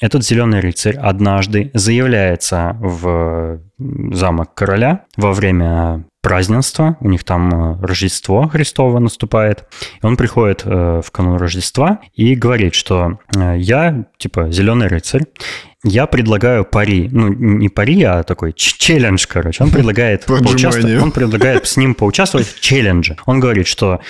Этот Зеленый рыцарь однажды заявляется в замок короля во время празднества, у них там э, Рождество Христово наступает. И он приходит э, в канун Рождества и говорит, что я, типа, зеленый рыцарь, я предлагаю пари, ну не пари, а такой челлендж, короче. Он предлагает [LAUGHS] поучаствовать, он предлагает с ним поучаствовать в челлендже. Он говорит, что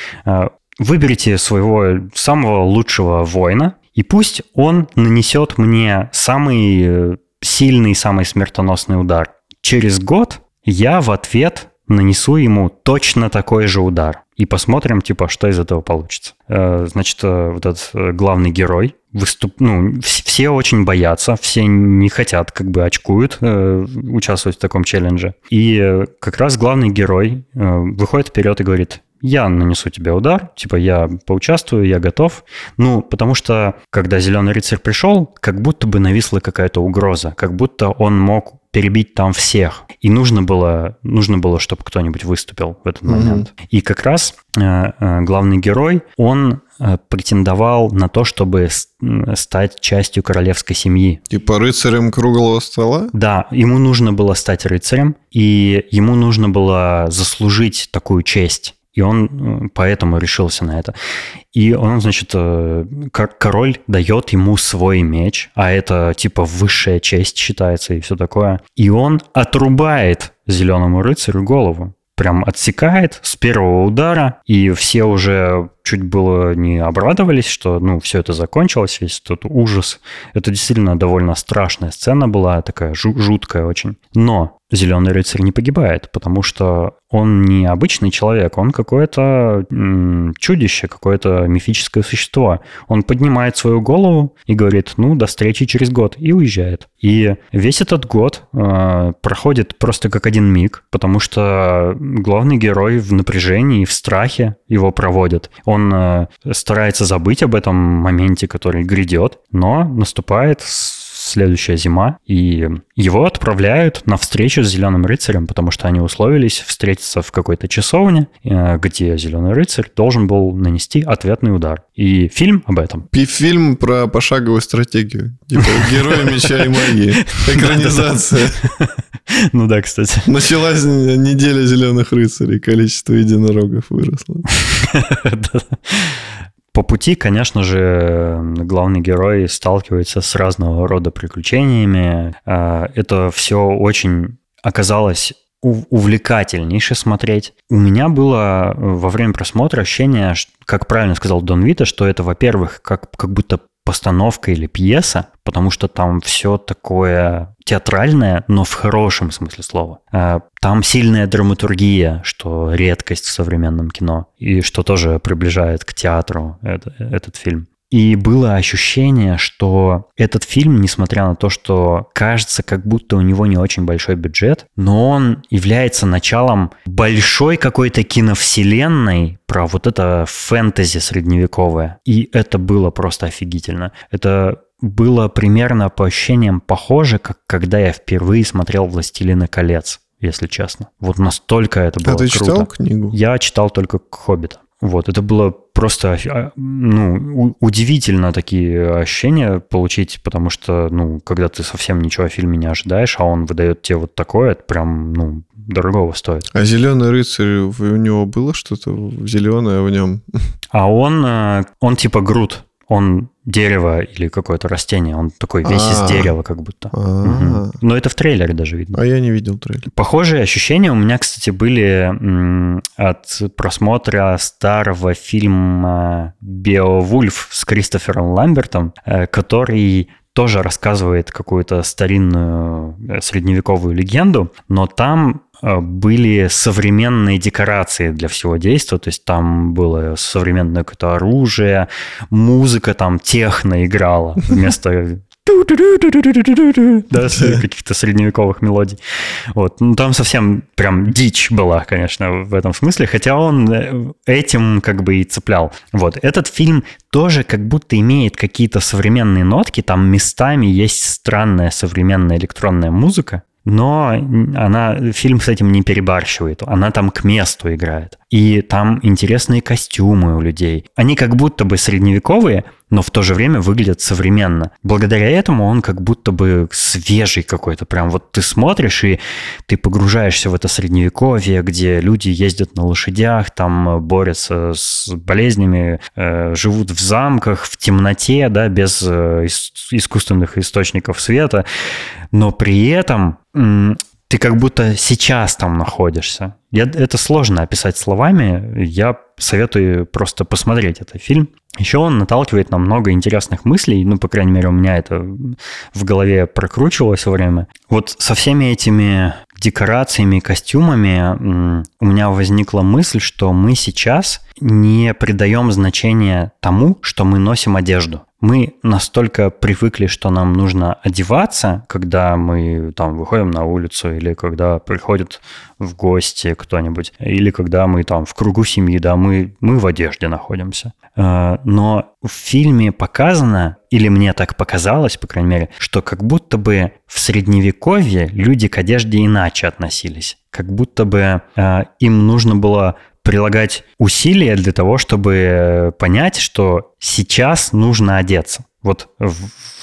выберите своего самого лучшего воина, и пусть он нанесет мне самый э, сильный, самый смертоносный удар. Через год я в ответ нанесу ему точно такой же удар. И посмотрим, типа, что из этого получится. Э, значит, э, вот этот главный герой, выступ... ну, все очень боятся, все не хотят, как бы очкуют участвовать в таком челлендже. И как раз главный герой выходит вперед и говорит, я нанесу тебе удар, типа я поучаствую, я готов. Ну, потому что, когда Зеленый рыцарь пришел, как будто бы нависла какая-то угроза, как будто он мог перебить там всех. И нужно было, нужно было, чтобы кто-нибудь выступил в этот момент. Mm-hmm. И как раз э, э, главный герой, он э, претендовал на то, чтобы стать частью королевской семьи. Типа рыцарем круглого стола? Да, ему нужно было стать рыцарем, и ему нужно было заслужить такую честь. И он э, поэтому решился на это. И он, значит, э, король дает ему свой меч, а это типа высшая честь считается и все такое. И он отрубает зеленому рыцарю голову. Прям отсекает с первого удара, и все уже чуть было не обрадовались, что, ну, все это закончилось, весь этот ужас. Это действительно довольно страшная сцена была, такая жуткая очень. Но Зеленый рыцарь не погибает, потому что он не обычный человек, он какое-то чудище, какое-то мифическое существо. Он поднимает свою голову и говорит, ну, до встречи через год, и уезжает. И весь этот год э, проходит просто как один миг, потому что главный герой в напряжении, в страхе его проводит. Он э, старается забыть об этом моменте, который грядет, но наступает следующая зима, и его отправляют на встречу с Зеленым рыцарем, потому что они условились встретиться в какой-то часовне, э, где Зеленый рыцарь должен был нанести ответный удар. И фильм об этом. Фильм про пошаговую стратегию. Типа Герои меча и магии. [LAUGHS] Экранизация. [LAUGHS] Ну да, кстати. Началась неделя зеленых рыцарей, количество единорогов выросло. [LAUGHS] По пути, конечно же, главный герой сталкивается с разного рода приключениями. А, это все очень оказалось увлекательнейше смотреть. У меня было во время просмотра ощущение, как правильно сказал Дон Вита, что это, во-первых, как, как будто постановка или пьеса, потому что там все такое театральное, но в хорошем смысле слова. А, там сильная драматургия, что редкость в современном кино, и что тоже приближает к театру это, этот фильм. И было ощущение, что этот фильм, несмотря на то, что кажется, как будто у него не очень большой бюджет, но он является началом большой какой-то киновселенной про вот это фэнтези средневековое. И это было просто офигительно. Это было примерно по ощущениям похоже, как когда я впервые смотрел «Властелина колец», если честно. Вот настолько это было А ты круто. читал книгу? Я читал только «Хоббита». Вот, это было просто а, ну, удивительно такие ощущения получить, потому что, ну, когда ты совсем ничего о фильме не ожидаешь, а он выдает тебе вот такое, это прям, ну, дорогого стоит. А зеленый рыцарь, у него было что-то зеленое в нем? А он, э, он типа груд, он дерево или какое-то растение. Он такой весь из А. дерева как будто. Мгм. Но это в трейлере даже видно. А я не видел трейлер. Похожие ощущения у меня, кстати, были от просмотра старого фильма «Беовульф» с Кристофером Ламбертом, э, который тоже рассказывает какую-то старинную э, средневековую легенду, но там были современные декорации для всего действия, то есть там было современное какое-то оружие, музыка там техно играла вместо [LAUGHS] да, каких-то средневековых мелодий. Вот. Ну, там совсем прям дичь была, конечно, в этом смысле, хотя он э, этим как бы и цеплял. Вот. Этот фильм тоже как будто имеет какие-то современные нотки, там местами есть странная современная электронная музыка, но она, фильм с этим не перебарщивает, она там к месту играет. И там интересные костюмы у людей. Они как будто бы средневековые, но в то же время выглядят современно. Благодаря этому он как будто бы свежий какой-то. Прям вот ты смотришь, и ты погружаешься в это средневековье, где люди ездят на лошадях, там борются с болезнями, э, живут в замках, в темноте, да, без э, искусственных источников света. Но при этом ты как будто сейчас там находишься. Я, это сложно описать словами. Я советую просто посмотреть этот фильм. Еще он наталкивает на много интересных мыслей. Ну, по крайней мере, у меня это в голове прокручивалось во время. Вот со всеми этими декорациями, костюмами у меня возникла мысль, что мы сейчас не придаем значения тому, что мы носим одежду мы настолько привыкли, что нам нужно одеваться, когда мы там выходим на улицу или когда приходит в гости кто-нибудь, или когда мы там в кругу семьи, да, мы, мы в одежде находимся. Но в фильме показано, или мне так показалось, по крайней мере, что как будто бы в средневековье люди к одежде иначе относились. Как будто бы им нужно было прилагать усилия для того, чтобы понять, что сейчас нужно одеться. Вот,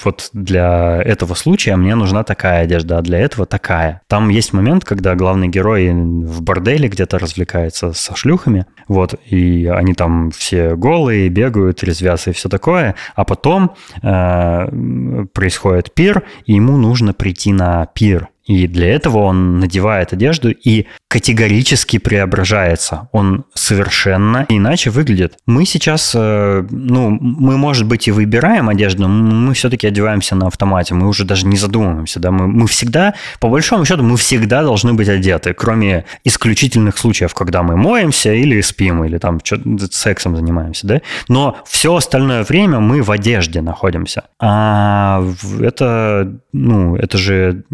вот для этого случая мне нужна такая одежда, а для этого такая. Там есть момент, когда главный герой в борделе где-то развлекается со шлюхами, вот, и они там все голые, бегают, резвятся и все такое, а потом э, происходит пир, и ему нужно прийти на пир. И для этого он надевает одежду и категорически преображается. Он совершенно иначе выглядит. Мы сейчас, э, ну, мы, может быть, и выбираем одежду, но мы все-таки одеваемся на автомате. Мы уже даже не задумываемся. Да? Мы, мы всегда, по большому счету, мы всегда должны быть одеты, кроме исключительных случаев, когда мы моемся или спим, или там сексом занимаемся. Да? Но все остальное время мы в одежде находимся. А это, ну, это же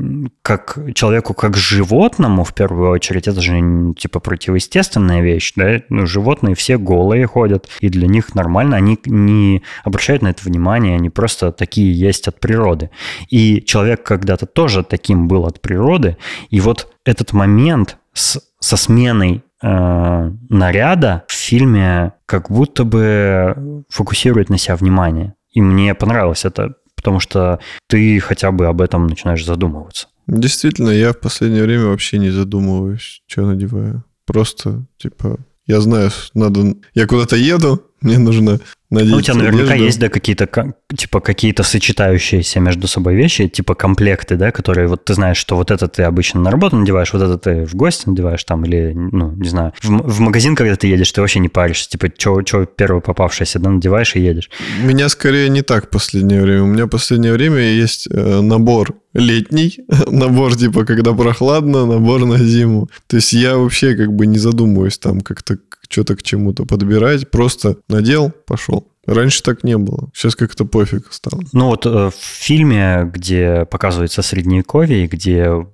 как человеку, как животному, в первую очередь, это же типа противоестественная вещь, да, ну, животные все голые ходят, и для них нормально, они не обращают на это внимание, они просто такие есть от природы. И человек когда-то тоже таким был от природы, и вот этот момент с, со сменой э, наряда в фильме как будто бы фокусирует на себя внимание. И мне понравилось это, потому что ты хотя бы об этом начинаешь задумываться. Действительно, я в последнее время вообще не задумываюсь, что надеваю. Просто, типа, я знаю, надо... Я куда-то еду, мне нужно надеть Ну, у тебя наверняка одежду. есть, да, какие-то, ка- типа, какие-то сочетающиеся между собой вещи, типа комплекты, да, которые вот ты знаешь, что вот это ты обычно на работу надеваешь, вот это ты в гости надеваешь там, или, ну, не знаю, в, в магазин, когда ты едешь, ты вообще не паришься, типа, что первое попавшееся, да, надеваешь и едешь. У меня скорее не так в последнее время. У меня в последнее время есть э, набор летний, [LAUGHS] набор типа когда прохладно, набор на зиму. То есть я вообще как бы не задумываюсь там как-то что-то к чему-то подбирать. Просто надел, пошел. Раньше так не было. Сейчас как-то пофиг стало. Ну вот э, в фильме, где показывается средневековье, где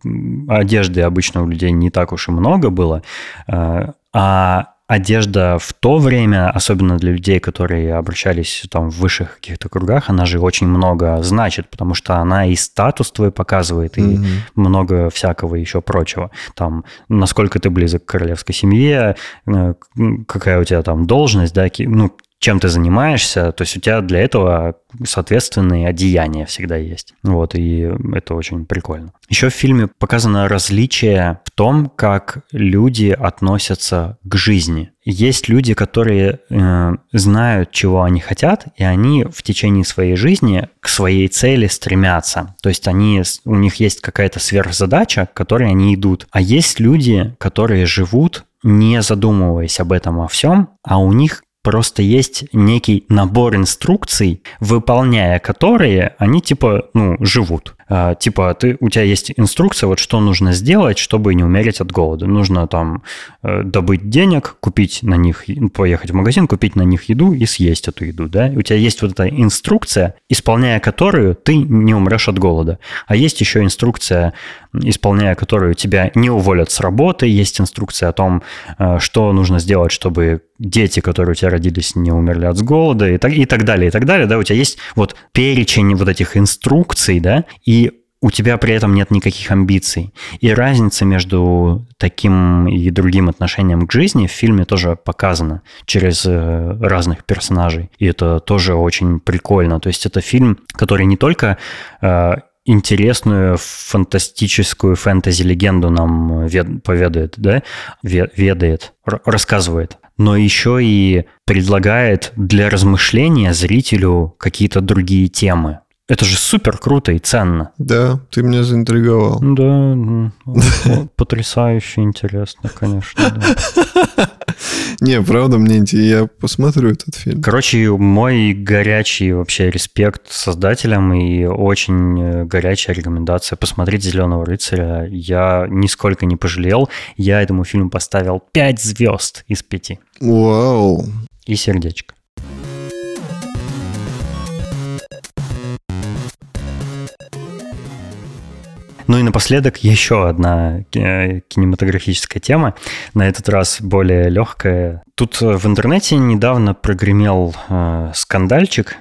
одежды обычно у людей не так уж и много было, э, а одежда в то время, особенно для людей, которые обращались там в высших каких-то кругах, она же очень много значит, потому что она и статус твой показывает, и Мгм. много всякого еще прочего. Там, насколько ты близок к королевской семье, э, какая у тебя там должность, да, ну, чем ты занимаешься, то есть у тебя для этого соответственные одеяния всегда есть. Вот, и это очень прикольно. Еще в фильме показано различие в том, как люди относятся к жизни. Есть люди, которые э, знают, чего они хотят, и они в течение своей жизни к своей цели стремятся. То есть они, у них есть какая-то сверхзадача, к которой они идут. А есть люди, которые живут, не задумываясь об этом о всем, а у них просто есть некий набор инструкций, выполняя которые они типа, ну, живут. А, типа, ты, у тебя есть инструкция, вот что нужно сделать, чтобы не умереть от голода. Нужно там э, добыть денег, купить на них, поехать в магазин, купить на них еду и съесть эту еду, да? У тебя есть вот эта инструкция, исполняя которую ты не умрешь от голода. А есть еще инструкция, исполняя которую тебя не уволят с работы, есть инструкция о том, э, что нужно сделать, чтобы дети, которые у тебя родились, не умерли от голода и так, и так далее, и так далее, да, у тебя есть вот перечень вот этих инструкций, да, и у тебя при этом нет никаких амбиций. И разница между таким и другим отношением к жизни в фильме тоже показана через э, разных персонажей. И это тоже очень прикольно. То есть это фильм, который не только э, интересную фантастическую фэнтези-легенду нам вед- поведает, да, ве- ведает, рассказывает, но еще и предлагает для размышления зрителю какие-то другие темы. Это же супер круто и ценно. Да, ты меня заинтриговал. Да, о, [LAUGHS] потрясающе интересно, конечно. [LAUGHS] Не, правда, мне интересно. Я посмотрю этот фильм. Короче, мой горячий вообще респект создателям и очень э, горячая рекомендация посмотреть «Зеленого рыцаря». Я нисколько не пожалел. Я этому фильму поставил 5 звезд из 5 Вау. и сердечко. Ну и напоследок еще одна э, кинематографическая тема, на этот раз более легкая. Тут э, в интернете недавно прогремел э, скандальчик,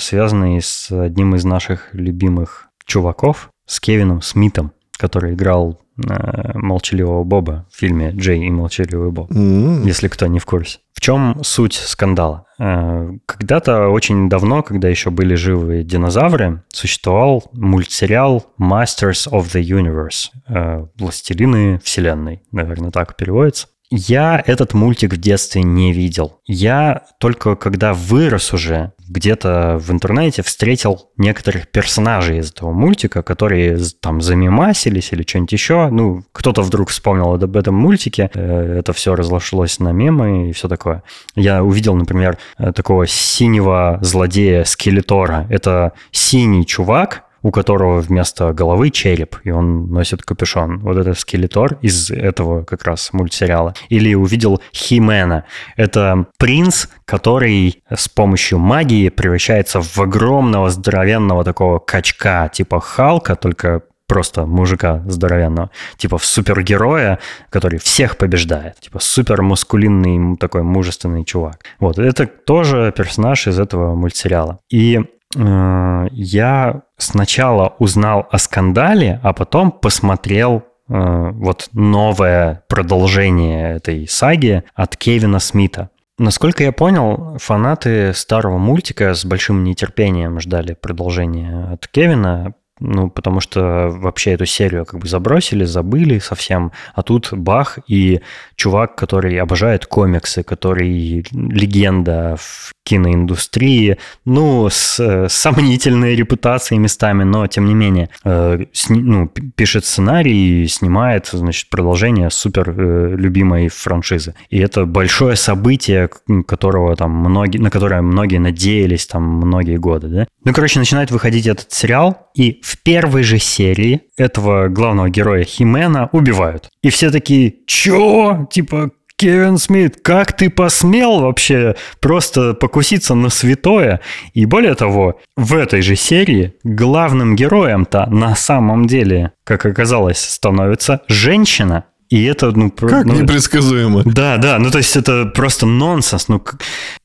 связанный с одним из наших любимых чуваков, с Кевином Смитом, который играл э, молчаливого Боба в фильме «Джей и молчаливый Боб» М, если кто не в курсе. В чем суть скандала? Э, Когда-то очень давно, когда еще были живы динозавры, существовал мультсериал Masters of the Universe. э, Властелины Вселенной, наверное, так переводится. Я этот мультик в детстве не видел. Я только когда вырос уже, где-то в интернете встретил некоторых персонажей из этого мультика, которые там замемасились или что-нибудь еще. Ну, кто-то вдруг вспомнил об этом мультике, э, это все разошлось на мемы и все такое. Я увидел, например, э, такого синего злодея Скелетора. Это синий чувак, у которого вместо головы череп, и он носит капюшон. Вот это скелетор из этого как раз мультсериала. Или увидел Химена. Это принц, который с помощью магии превращается в огромного здоровенного такого качка, типа Халка, только просто мужика здоровенного, типа в супергероя, который всех побеждает, типа супер мускулинный такой мужественный чувак. Вот, это тоже персонаж из этого мультсериала. И я сначала узнал о скандале, а потом посмотрел э, вот новое продолжение этой саги от Кевина Смита. Насколько я понял, фанаты старого мультика с большим нетерпением ждали продолжения от Кевина, ну, потому что вообще эту серию как бы забросили, забыли совсем, а тут бах, и чувак, который обожает комиксы, который легенда в киноиндустрии, ну, с, с сомнительной репутацией местами, но тем не менее, э, сни, ну, пишет сценарий и снимает, значит, продолжение супер э, любимой франшизы. И это большое событие, которого там многие, на которое многие надеялись там многие годы, да. Ну, короче, начинает выходить этот сериал, и в первой же серии этого главного героя Химена убивают. И все такие, чё? Типа, Кевин Смит, как ты посмел вообще просто покуситься на святое? И более того, в этой же серии главным героем-то на самом деле, как оказалось, становится женщина. И это, ну... Как ну, непредсказуемо. Да, да, ну то есть это просто нонсенс. Ну,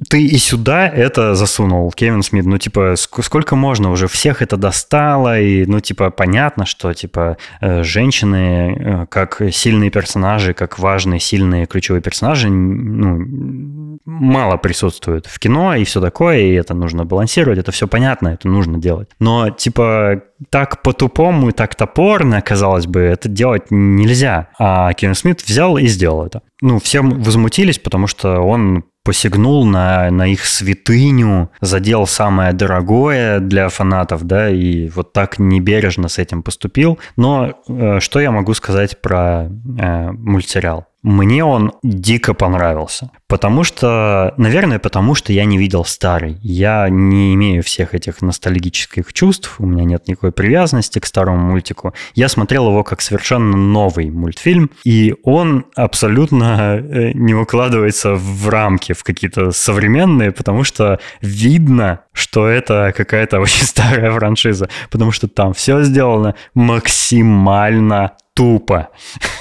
ты и сюда это засунул, Кевин Смит. Ну, типа, сколько можно уже? Всех это достало, и, ну, типа, понятно, что, типа, э, женщины э, как сильные персонажи, как важные, сильные, ключевые персонажи, ну, мало присутствуют в кино и все такое, и это нужно балансировать, это все понятно, это нужно делать. Но, типа, так по-тупому и так топорно, казалось бы, это делать нельзя. А Кевин Смит взял и сделал это. Ну, все возмутились, потому что он посягнул на, на их святыню, задел самое дорогое для фанатов, да, и вот так небережно с этим поступил. Но э, что я могу сказать про э, мультсериал? Мне он дико понравился. Потому что, наверное, потому что я не видел старый. Я не имею всех этих ностальгических чувств, у меня нет никакой привязанности к старому мультику. Я смотрел его как совершенно новый мультфильм, и он абсолютно [LAUGHS] э, не укладывается в рамки, в какие-то современные, потому что видно, что это какая-то [LAUGHS] очень старая франшиза, потому что там все сделано максимально тупо.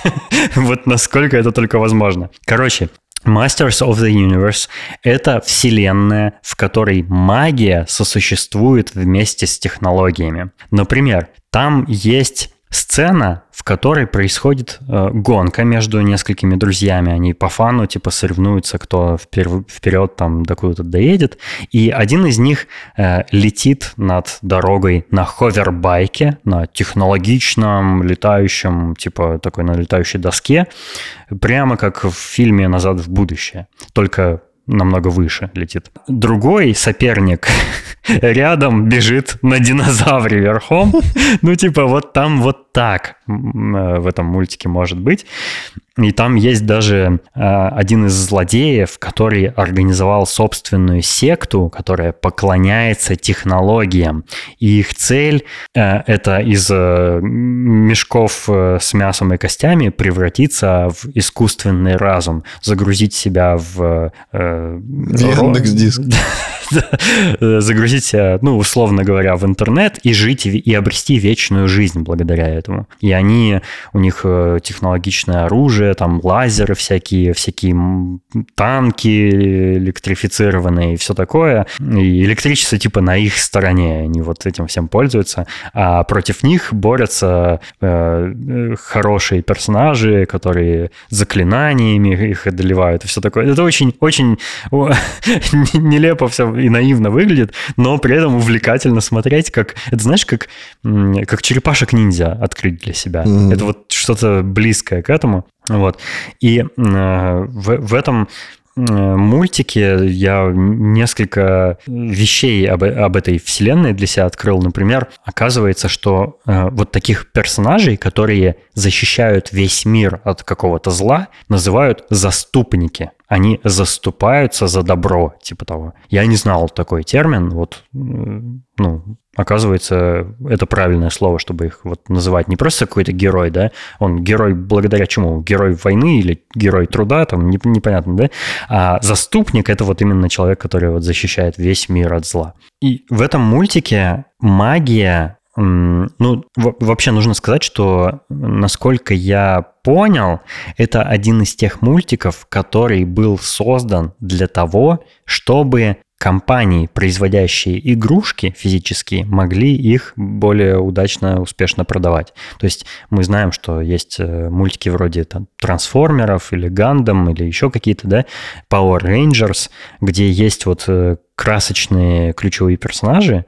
[LAUGHS] вот насколько это только возможно. Короче, Masters of the Universe — это вселенная, в которой магия сосуществует вместе с технологиями. Например, там есть сцена, в которой происходит э, гонка между несколькими друзьями. Они по фану типа соревнуются, кто впер- вперед там до куда-то доедет. И один из них э, летит над дорогой на ховербайке, на технологичном летающем, типа такой на летающей доске, прямо как в фильме «Назад в будущее». Только намного выше летит. Другой соперник [LAUGHS] рядом бежит на динозавре верхом. [LAUGHS] Ну, типа, вот там вот так э, в этом мультике может быть. И там есть даже э, один из злодеев, который организовал собственную секту, которая поклоняется технологиям. И их цель э, это из э, мешков э, с мясом и костями превратиться в искусственный разум, загрузить себя в... Э, Яндекс Диск. [LAUGHS] загрузить себя, ну, условно говоря, в интернет и жить и обрести вечную жизнь благодаря этому. И они, у них э, технологичное оружие, там лазеры всякие, всякие танки электрифицированные и все такое. И электричество типа на их стороне, они вот этим всем пользуются. А против них борются э, хорошие персонажи, которые заклинаниями их одолевают и все такое. Это очень, очень [LAUGHS] нелепо все и наивно выглядит, но при этом увлекательно смотреть, как, это знаешь, как, как черепашек-ниндзя открыть для себя. Mm-hmm. Это вот что-то близкое к этому. Вот. И э, в, в этом мультике я несколько вещей об, об этой вселенной для себя открыл. Например, оказывается, что э, вот таких персонажей, которые защищают весь мир от какого-то зла, называют заступники они заступаются за добро, типа того. Я не знал такой термин, вот, ну, оказывается, это правильное слово, чтобы их вот называть не просто какой-то герой, да, он герой благодаря чему? Герой войны или герой труда, там непонятно, да, а заступник — это вот именно человек, который вот защищает весь мир от зла. И в этом мультике магия ну, вообще нужно сказать, что, насколько я понял, это один из тех мультиков, который был создан для того, чтобы компании, производящие игрушки физические, могли их более удачно, успешно продавать. То есть мы знаем, что есть э, мультики вроде там, трансформеров или Гандам или еще какие-то, да, Power Rangers, где есть вот э, красочные ключевые персонажи,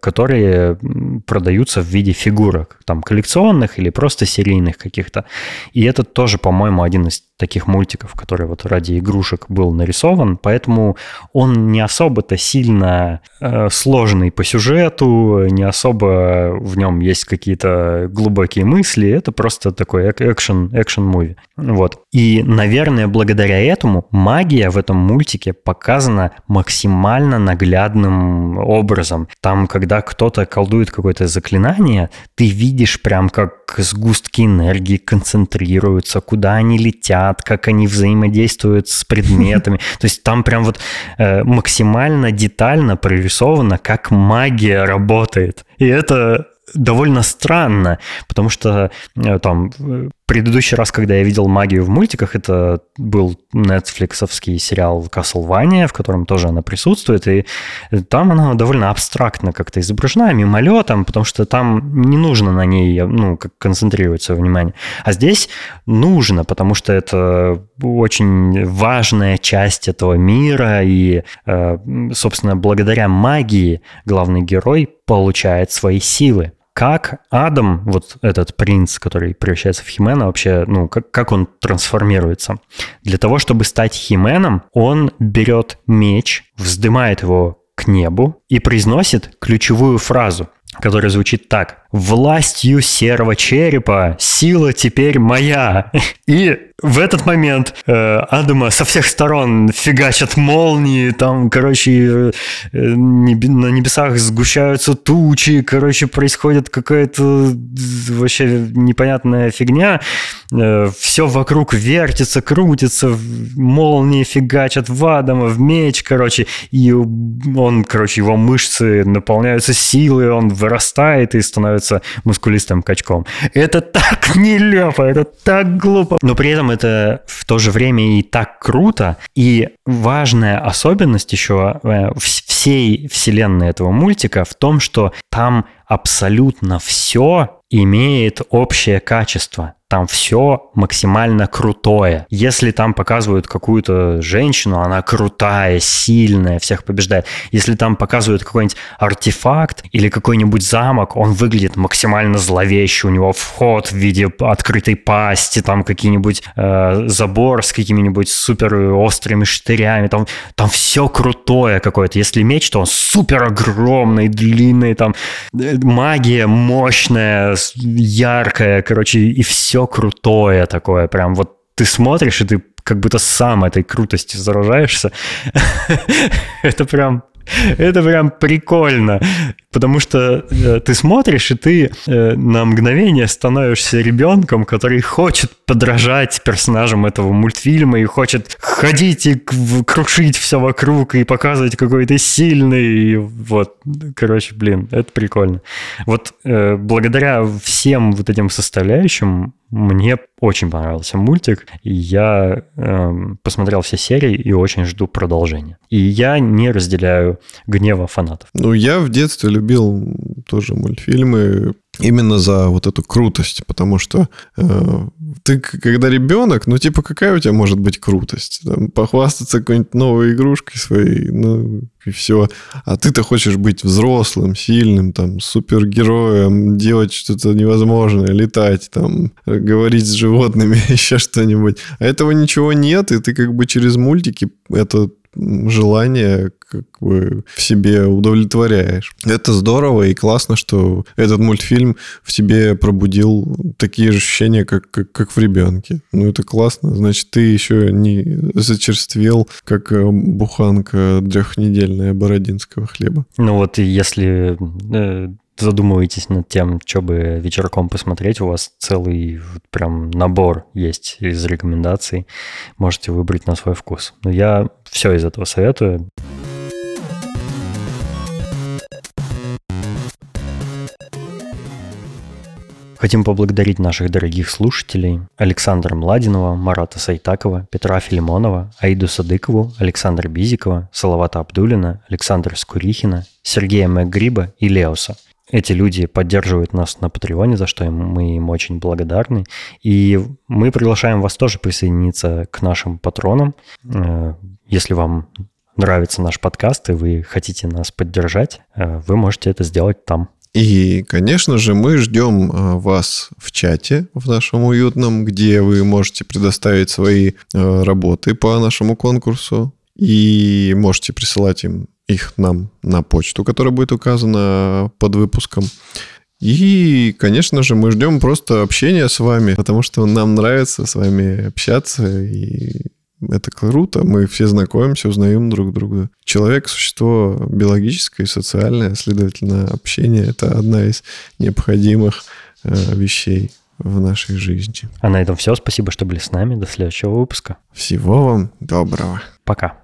которые продаются в виде фигурок, там, коллекционных или просто серийных каких-то. И это тоже, по-моему, один из таких мультиков, который вот ради игрушек был нарисован, поэтому он не особо-то сильно э, сложный по сюжету, не особо в нем есть какие-то глубокие мысли, это просто такой экшен, экшен-муви. Вот. И, наверное, благодаря этому магия в этом мультике показана максимально наглядным образом. Там, когда кто-то колдует какое-то заклинание, ты видишь прям, как сгустки энергии концентрируются, куда они летят, как они взаимодействуют с предметами. [LAUGHS] То есть там прям вот э, максимально детально прорисовано, как магия работает. И это довольно странно, потому что э, там предыдущий раз, когда я видел магию в мультиках, это был нетфликсовский сериал Castlevania, в котором тоже она присутствует, и там она довольно абстрактно как-то изображена, мимолетом, потому что там не нужно на ней ну, как концентрировать свое внимание. А здесь нужно, потому что это очень важная часть этого мира, и, э, собственно, благодаря магии главный герой получает свои силы как Адам, вот этот принц, который превращается в Химена, вообще, ну, как, как он трансформируется? Для того, чтобы стать Хименом, он берет меч, вздымает его к небу и произносит ключевую фразу, которая звучит так. «Властью серого черепа сила теперь моя». [LAUGHS] И в этот момент э, Адама со всех сторон фигачат молнии, там, короче, э, небе, на небесах сгущаются тучи, короче, происходит какая-то вообще непонятная фигня. Э, все вокруг вертится, крутится, молнии фигачат в Адама, в меч, короче, и он, короче, его мышцы наполняются силой, он вырастает и становится мускулистым качком. Это так [LAUGHS] нелепо, это так глупо. Но при этом это в то же время и так круто. И важная особенность еще э, всей вселенной этого мультика в том, что там абсолютно все имеет общее качество там все максимально крутое. Если там показывают какую-то женщину, она крутая, сильная, всех побеждает. Если там показывают какой-нибудь артефакт или какой-нибудь замок, он выглядит максимально зловеще. У него вход в виде открытой пасти, там какие-нибудь э, забор с какими-нибудь супер острыми штырями. Там, там все крутое какое-то. Если меч, то он супер огромный, длинный, там э, магия мощная, яркая, короче, и все все крутое такое, прям вот ты смотришь, и ты как будто сам этой крутости заражаешься. [LAUGHS] Это прям это прям прикольно, потому что э, ты смотришь, и ты э, на мгновение становишься ребенком, который хочет подражать персонажам этого мультфильма и хочет ходить и крушить все вокруг и показывать, какой ты сильный. И вот, короче, блин, это прикольно. Вот э, благодаря всем вот этим составляющим мне очень понравился мультик, я э, посмотрел все серии и очень жду продолжения. И я не разделяю гнева фанатов. Ну, я в детстве любил тоже мультфильмы именно за вот эту крутость, потому что э, ты, когда ребенок, ну, типа, какая у тебя может быть крутость? Там, похвастаться какой-нибудь новой игрушкой своей, ну, и все. А ты-то хочешь быть взрослым, сильным, там, супергероем, делать что-то невозможное, летать, там, говорить с животными, [LAUGHS] еще что-нибудь. А этого ничего нет, и ты как бы через мультики это желание как бы в себе удовлетворяешь. Это здорово и классно, что этот мультфильм в себе пробудил такие же ощущения, как, как, как в ребенке. Ну, это классно. Значит, ты еще не зачерствел, как э, буханка трехнедельная бородинского хлеба. Ну вот, если э, задумываетесь над тем, что бы вечерком посмотреть, у вас целый прям набор есть из рекомендаций. Можете выбрать на свой вкус. Но я все из этого советую. Хотим поблагодарить наших дорогих слушателей Александра Младинова, Марата Сайтакова, Петра Филимонова, Аиду Садыкову, Александра Бизикова, Салавата Абдулина, Александра Скурихина, Сергея Мэггриба и Леоса. Эти люди поддерживают нас на Патреоне, за что мы им очень благодарны. И мы приглашаем вас тоже присоединиться к нашим патронам. Э, если вам нравится наш подкаст, и вы хотите нас поддержать, э, вы можете это сделать там. И, конечно же, мы ждем э, вас в чате в нашем уютном, где вы можете предоставить свои работы по нашему конкурсу. И можете присылать им их нам на почту, которая будет указана под выпуском. И, конечно же, мы ждем просто общения с вами, потому что нам нравится с вами общаться, и это круто. Мы все знакомимся, узнаем друг друга. Человек – существо биологическое и социальное, следовательно, общение – это одна из необходимых э, вещей в нашей жизни. А на этом все. Спасибо, что были с нами. До следующего выпуска. Всего вам доброго. Пока.